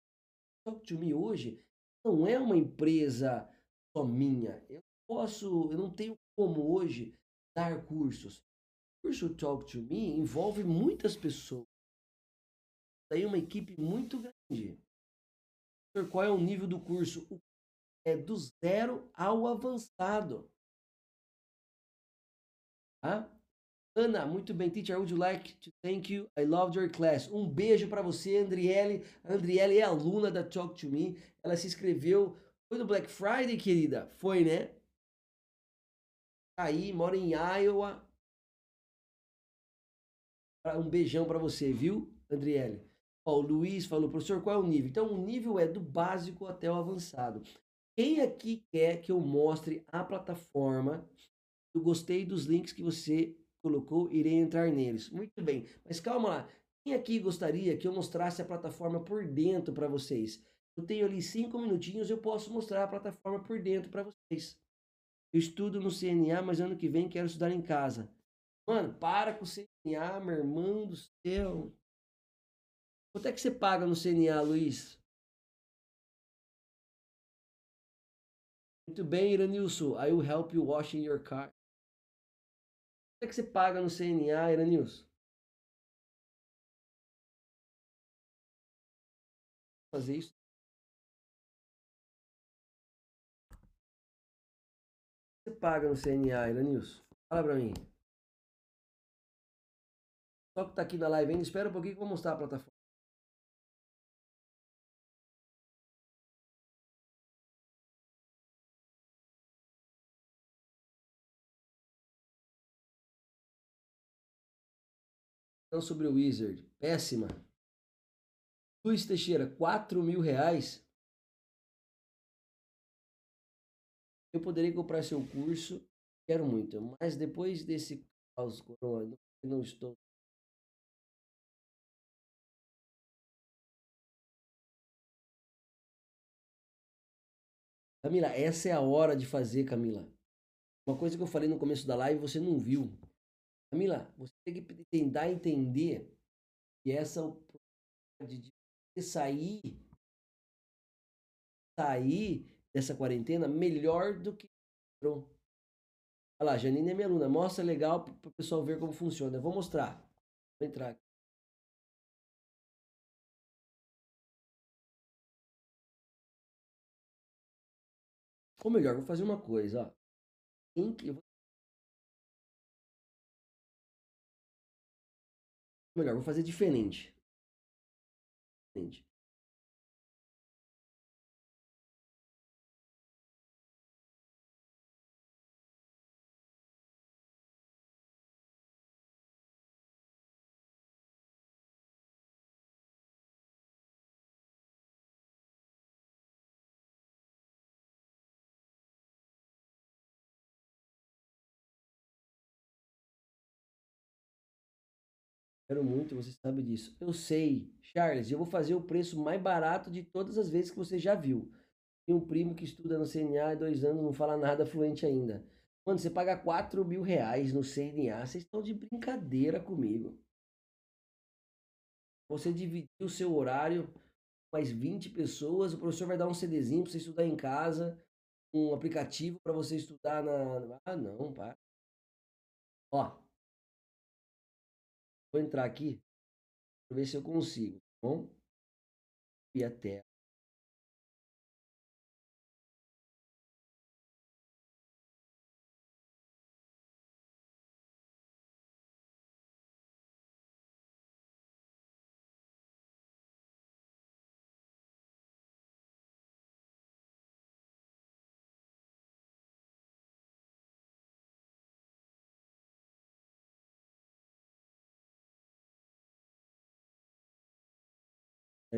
Talk to Me hoje não é uma empresa só minha. Eu posso, eu não tenho como hoje dar cursos. O curso Talk to Me envolve muitas pessoas daí uma equipe muito grande. Qual é o nível do curso? É do zero ao avançado. Tá? Ana, muito bem, teacher. Would you like to thank you? I loved your class. Um beijo para você, Andriele. Andriele é aluna da Talk to Me. Ela se inscreveu. Foi no Black Friday, querida? Foi, né? Aí, mora em Iowa. Um beijão para você, viu, Andriele? Ó, o Luiz falou, professor, qual é o nível? Então, o nível é do básico até o avançado. Quem aqui quer que eu mostre a plataforma? Eu gostei dos links que você colocou, irei entrar neles. Muito bem, mas calma lá. Quem aqui gostaria que eu mostrasse a plataforma por dentro para vocês? Eu tenho ali cinco minutinhos, eu posso mostrar a plataforma por dentro para vocês. Eu estudo no CNA, mas ano que vem quero estudar em casa. Mano, para com o CNA, meu irmão do céu. Quanto é que você paga no CNA, Luiz? Muito bem, Iranilson. I will help you washing your car. É que você paga no CNA, Iranilson? Fazer isso. Você paga no CNA, Iranilson? Fala pra mim. Só que tá aqui na live ainda, espera um pouquinho que eu vou mostrar a plataforma. Então, sobre o Wizard, péssima. Luiz Teixeira, 4 mil reais. Eu poderia comprar seu curso, quero muito, mas depois desse caos corona, não estou Camila, essa é a hora de fazer, Camila. Uma coisa que eu falei no começo da live, você não viu. Camila, você tem que tentar entender que essa oportunidade de sair, sair dessa quarentena melhor do que entrou. Olha lá, Janine é minha aluna. Mostra legal para o pessoal ver como funciona. Eu vou mostrar. Vou entrar aqui. Ou melhor, vou fazer uma coisa, ó. Eu vou... Melhor, vou fazer diferente. diferente. Quero muito, você sabe disso. Eu sei, Charles, eu vou fazer o preço mais barato de todas as vezes que você já viu. Tem um primo que estuda no CNA há dois anos, não fala nada fluente ainda. Mano, você paga 4 mil reais no CNA, vocês estão de brincadeira comigo. Você dividir o seu horário com mais 20 pessoas, o professor vai dar um CDzinho para você estudar em casa, um aplicativo para você estudar na. Ah, não, pá. Ó, Vou entrar aqui para ver se eu consigo, tá bom? E a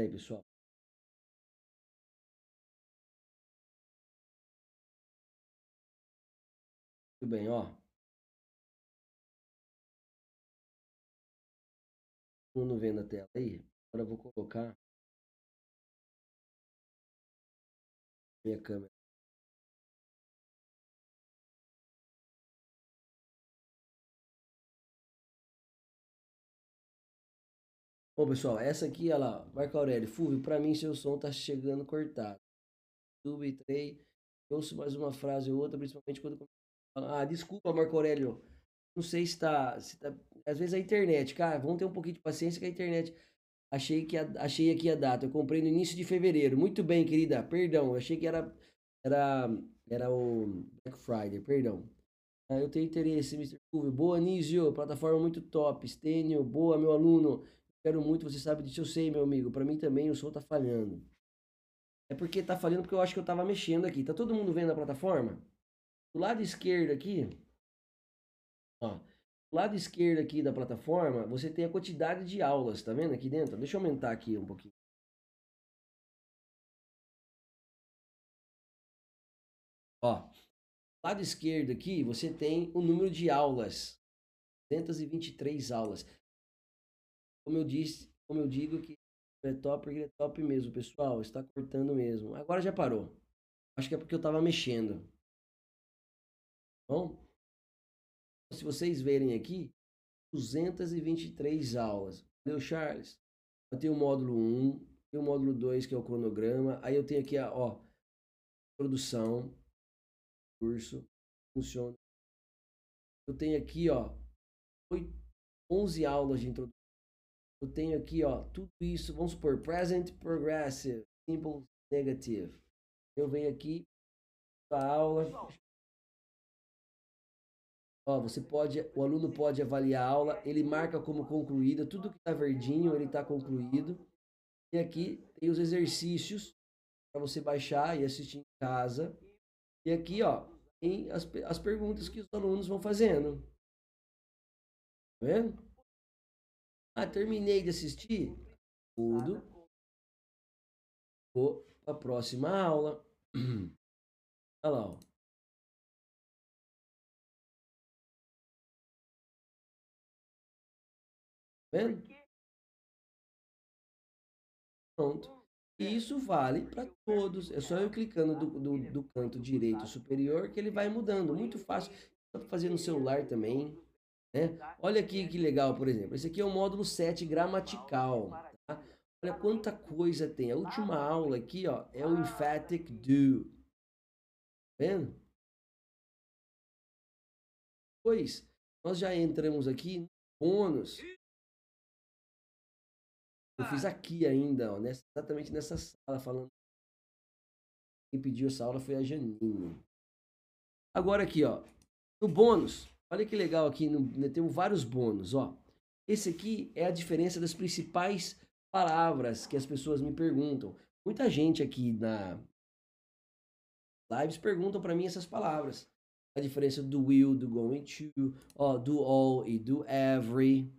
pessoal. Tudo bem, ó. Todo mundo vendo a tela aí? Agora eu vou colocar minha câmera. Bom, pessoal, essa aqui, olha lá, Marco Aurélio, Fulvio, para mim seu som tá chegando cortado. YouTube, trei, ouço mais uma frase ou outra, principalmente quando... Ah, desculpa, Marco Aurélio, não sei se tá, se tá... Às vezes a internet, cara, vamos ter um pouquinho de paciência com a internet. Achei, que a... achei aqui a data, eu comprei no início de fevereiro. Muito bem, querida, perdão, achei que era, era, era o Black Friday, perdão. Ah, eu tenho interesse, Mr. Fulvio. Boa, Nísio, plataforma muito top. Stênio, boa, meu aluno. Quero muito, você sabe disso, eu sei, meu amigo. Para mim também o som tá falhando. É porque tá falhando porque eu acho que eu tava mexendo aqui. Tá todo mundo vendo a plataforma? Do lado esquerdo aqui, ó, do lado esquerdo aqui da plataforma, você tem a quantidade de aulas, tá vendo aqui dentro? Deixa eu aumentar aqui um pouquinho. Ó, lado esquerdo aqui, você tem o número de aulas. 223 aulas. Como eu disse, como eu digo que é top porque é top mesmo, pessoal. Está cortando mesmo. Agora já parou. Acho que é porque eu estava mexendo. Bom, se vocês verem aqui, 223 aulas. Entendeu, Charles? Eu tenho o módulo 1, tenho o módulo 2, que é o cronograma. Aí eu tenho aqui a, ó, produção, curso, funciona. Eu tenho aqui, ó, 11 aulas de introdução eu tenho aqui, ó, tudo isso, vamos supor, present progressive, simple negative. Eu venho aqui a aula. Ó, você pode, o aluno pode avaliar a aula, ele marca como concluída, tudo que está verdinho, ele está concluído. E aqui tem os exercícios para você baixar e assistir em casa. E aqui, ó, tem as, as perguntas que os alunos vão fazendo. Tá vendo? Ah, terminei de assistir tudo. Vou para a próxima aula. Olha lá, ó. vendo? Pronto. E isso vale para todos. É só eu clicando do, do, do, canto direito superior que ele vai mudando. Muito fácil. Dá para fazer no celular também. Né? Olha aqui que legal, por exemplo. Esse aqui é o módulo 7 gramatical. Tá? Olha quanta coisa tem. A última aula aqui ó, é o emphatic do. Tá vendo? Pois, nós já entramos aqui no bônus. Eu fiz aqui ainda, ó, nessa, exatamente nessa sala, falando. Quem pediu essa aula foi a Janine. Agora aqui, ó. No bônus. Olha que legal aqui. No, né, tem vários bônus, ó. Esse aqui é a diferença das principais palavras que as pessoas me perguntam. Muita gente aqui na lives perguntam para mim essas palavras. A diferença do will, do going to, ó, do all e do every.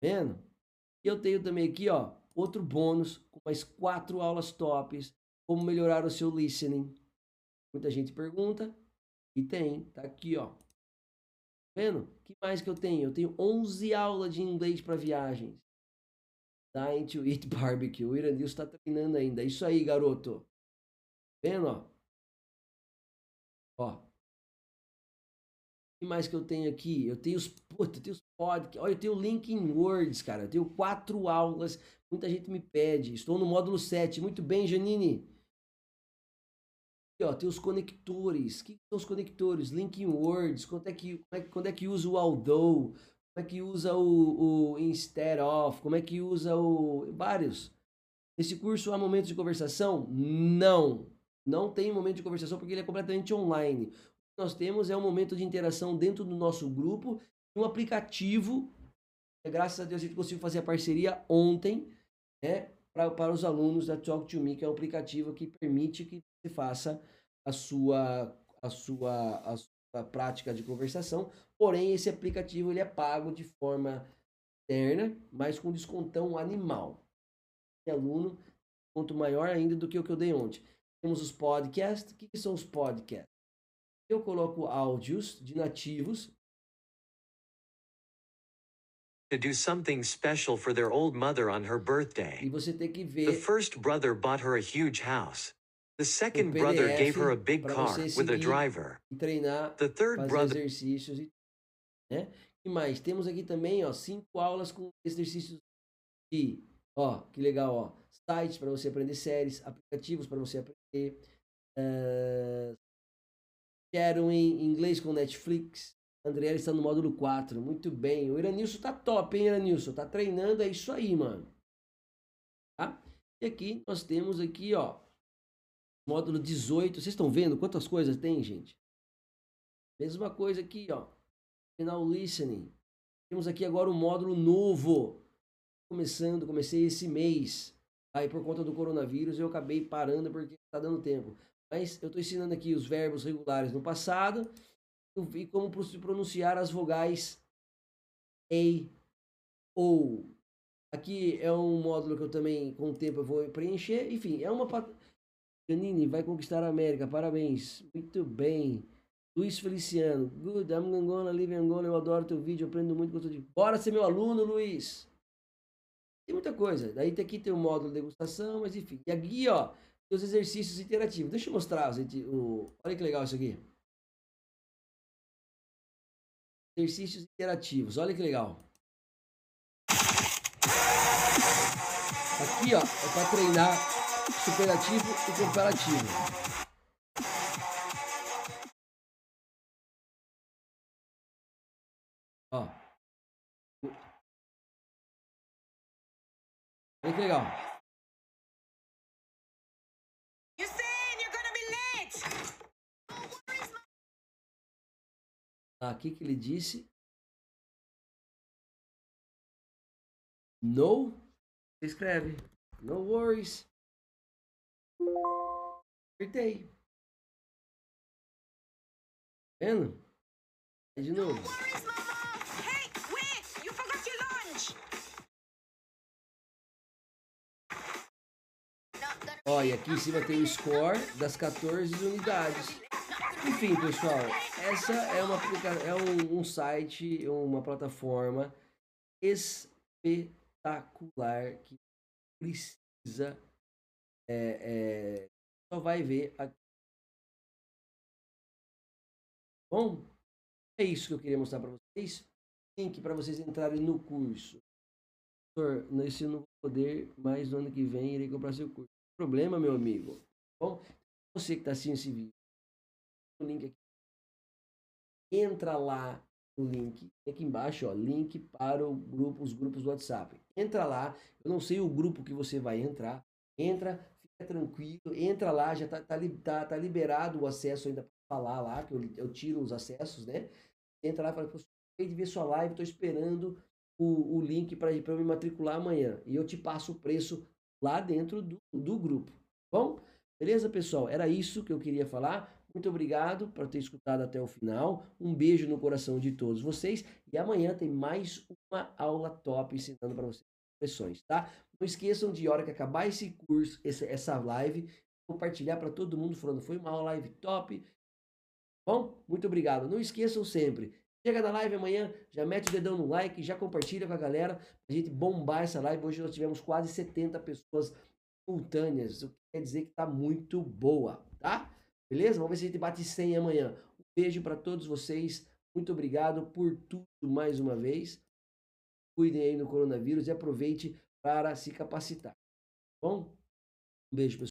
Vendo? E eu tenho também aqui, ó, outro bônus com mais quatro aulas tops, como melhorar o seu listening. Muita gente pergunta e tem, tá aqui, ó. Tá vendo? que mais que eu tenho? Eu tenho 11 aulas de inglês para viagens. Dying to eat barbecue. O Irandil está treinando ainda. Isso aí, garoto. Tá vendo, ó? Ó, que mais que eu tenho aqui? Eu tenho os, puta, eu tenho os podcasts. Olha, eu tenho o LinkedIn Words, cara. Eu tenho quatro aulas. Muita gente me pede. Estou no módulo 7. Muito bem, Janine. Ó, tem os conectores. O que são os conectores? LinkedIn Words. Quando é que, como é, quando é que usa o although? Como é que usa o, o instead of? Como é que usa o... Vários. Nesse curso há momentos de conversação? Não. Não tem momento de conversação porque ele é completamente online nós temos é um momento de interação dentro do nosso grupo, um aplicativo. Graças a Deus a gente conseguiu fazer a parceria ontem, né, para os alunos da Talk to Me, que é um aplicativo que permite que você faça a sua a sua a sua prática de conversação. Porém, esse aplicativo ele é pago de forma externa, mas com descontão animal. E aluno, ponto maior ainda do que o que eu dei ontem. Temos os podcasts. O que são os podcasts? Eu coloco áudios de nativos. To do something special for their old mother on her birthday. E você tem que ver. The first brother bought her a huge house. The second brother gave her a big car with a driver. E treinar, the third brother exercícios e, né? E mais, temos aqui também, ó, cinco aulas com exercícios de, ó, que legal, ó, sites para você aprender séries, aplicativos para você aprender, uh, Quero em inglês com Netflix. André está no módulo 4. Muito bem. O Iranilson tá top, hein, Iranilson? Tá treinando, é isso aí, mano. Tá? E aqui nós temos aqui, ó, módulo 18. Vocês estão vendo quantas coisas tem, gente? Mesma coisa aqui, ó. Final listening. Temos aqui agora um módulo novo. Começando, comecei esse mês. Aí por conta do coronavírus eu acabei parando porque tá dando tempo. Mas eu estou ensinando aqui os verbos regulares no passado e como pronunciar as vogais a, ou. Aqui é um módulo que eu também, com o tempo, eu vou preencher. Enfim, é uma. Janine vai conquistar a América, parabéns. Muito bem. Luiz Feliciano, good, I'm gonna live Angola, eu adoro teu vídeo, aprendo muito com de. Bora ser meu aluno, Luiz! Tem muita coisa. Daí tem aqui tem o módulo de degustação, mas enfim. E aqui, ó, os exercícios interativos. Deixa eu mostrar, gente, o... olha que legal isso aqui. Exercícios interativos, olha que legal. Aqui, ó, é para treinar superativo e comparativo. Ó. Olha que legal. Aqui que ele disse. No. Escreve. No worries. Acertei. Vendo? De novo. Olha, aqui em cima tem o score das 14 unidades. Enfim, pessoal, essa é uma é um, um site, uma plataforma espetacular que precisa é, é, só vai ver aqui. Bom, é isso que eu queria mostrar para vocês. Link para vocês entrarem no curso. Nesse eu não vou poder, mas no ano que vem irei comprar seu curso. Problema, meu amigo. Bom, você que está assistindo esse vídeo, o link aqui. Entra lá no link, aqui embaixo, ó, link para o grupo, os grupos do WhatsApp. Entra lá, eu não sei o grupo que você vai entrar. Entra, fica tranquilo, entra lá, já tá, tá, tá, tá liberado o acesso ainda para falar lá, que eu, eu tiro os acessos, né? Entra lá e fala, acabei de ver sua live, estou esperando o, o link para eu me matricular amanhã. E eu te passo o preço lá dentro do, do grupo. Bom, beleza, pessoal? Era isso que eu queria falar. Muito obrigado por ter escutado até o final. Um beijo no coração de todos vocês. E amanhã tem mais uma aula top ensinando para vocês expressões, tá? Não esqueçam de hora que acabar esse curso, essa live, compartilhar para todo mundo falando foi uma live top. Bom, muito obrigado. Não esqueçam sempre Chega na live amanhã, já mete o dedão no like, já compartilha com a galera, a gente bombar essa live. Hoje nós tivemos quase 70 pessoas simultâneas, o que quer dizer que tá muito boa, tá? Beleza? Vamos ver se a gente bate 100 amanhã. Um beijo para todos vocês, muito obrigado por tudo mais uma vez. Cuidem aí no coronavírus e aproveite para se capacitar. Tá bom? Um beijo, pessoal.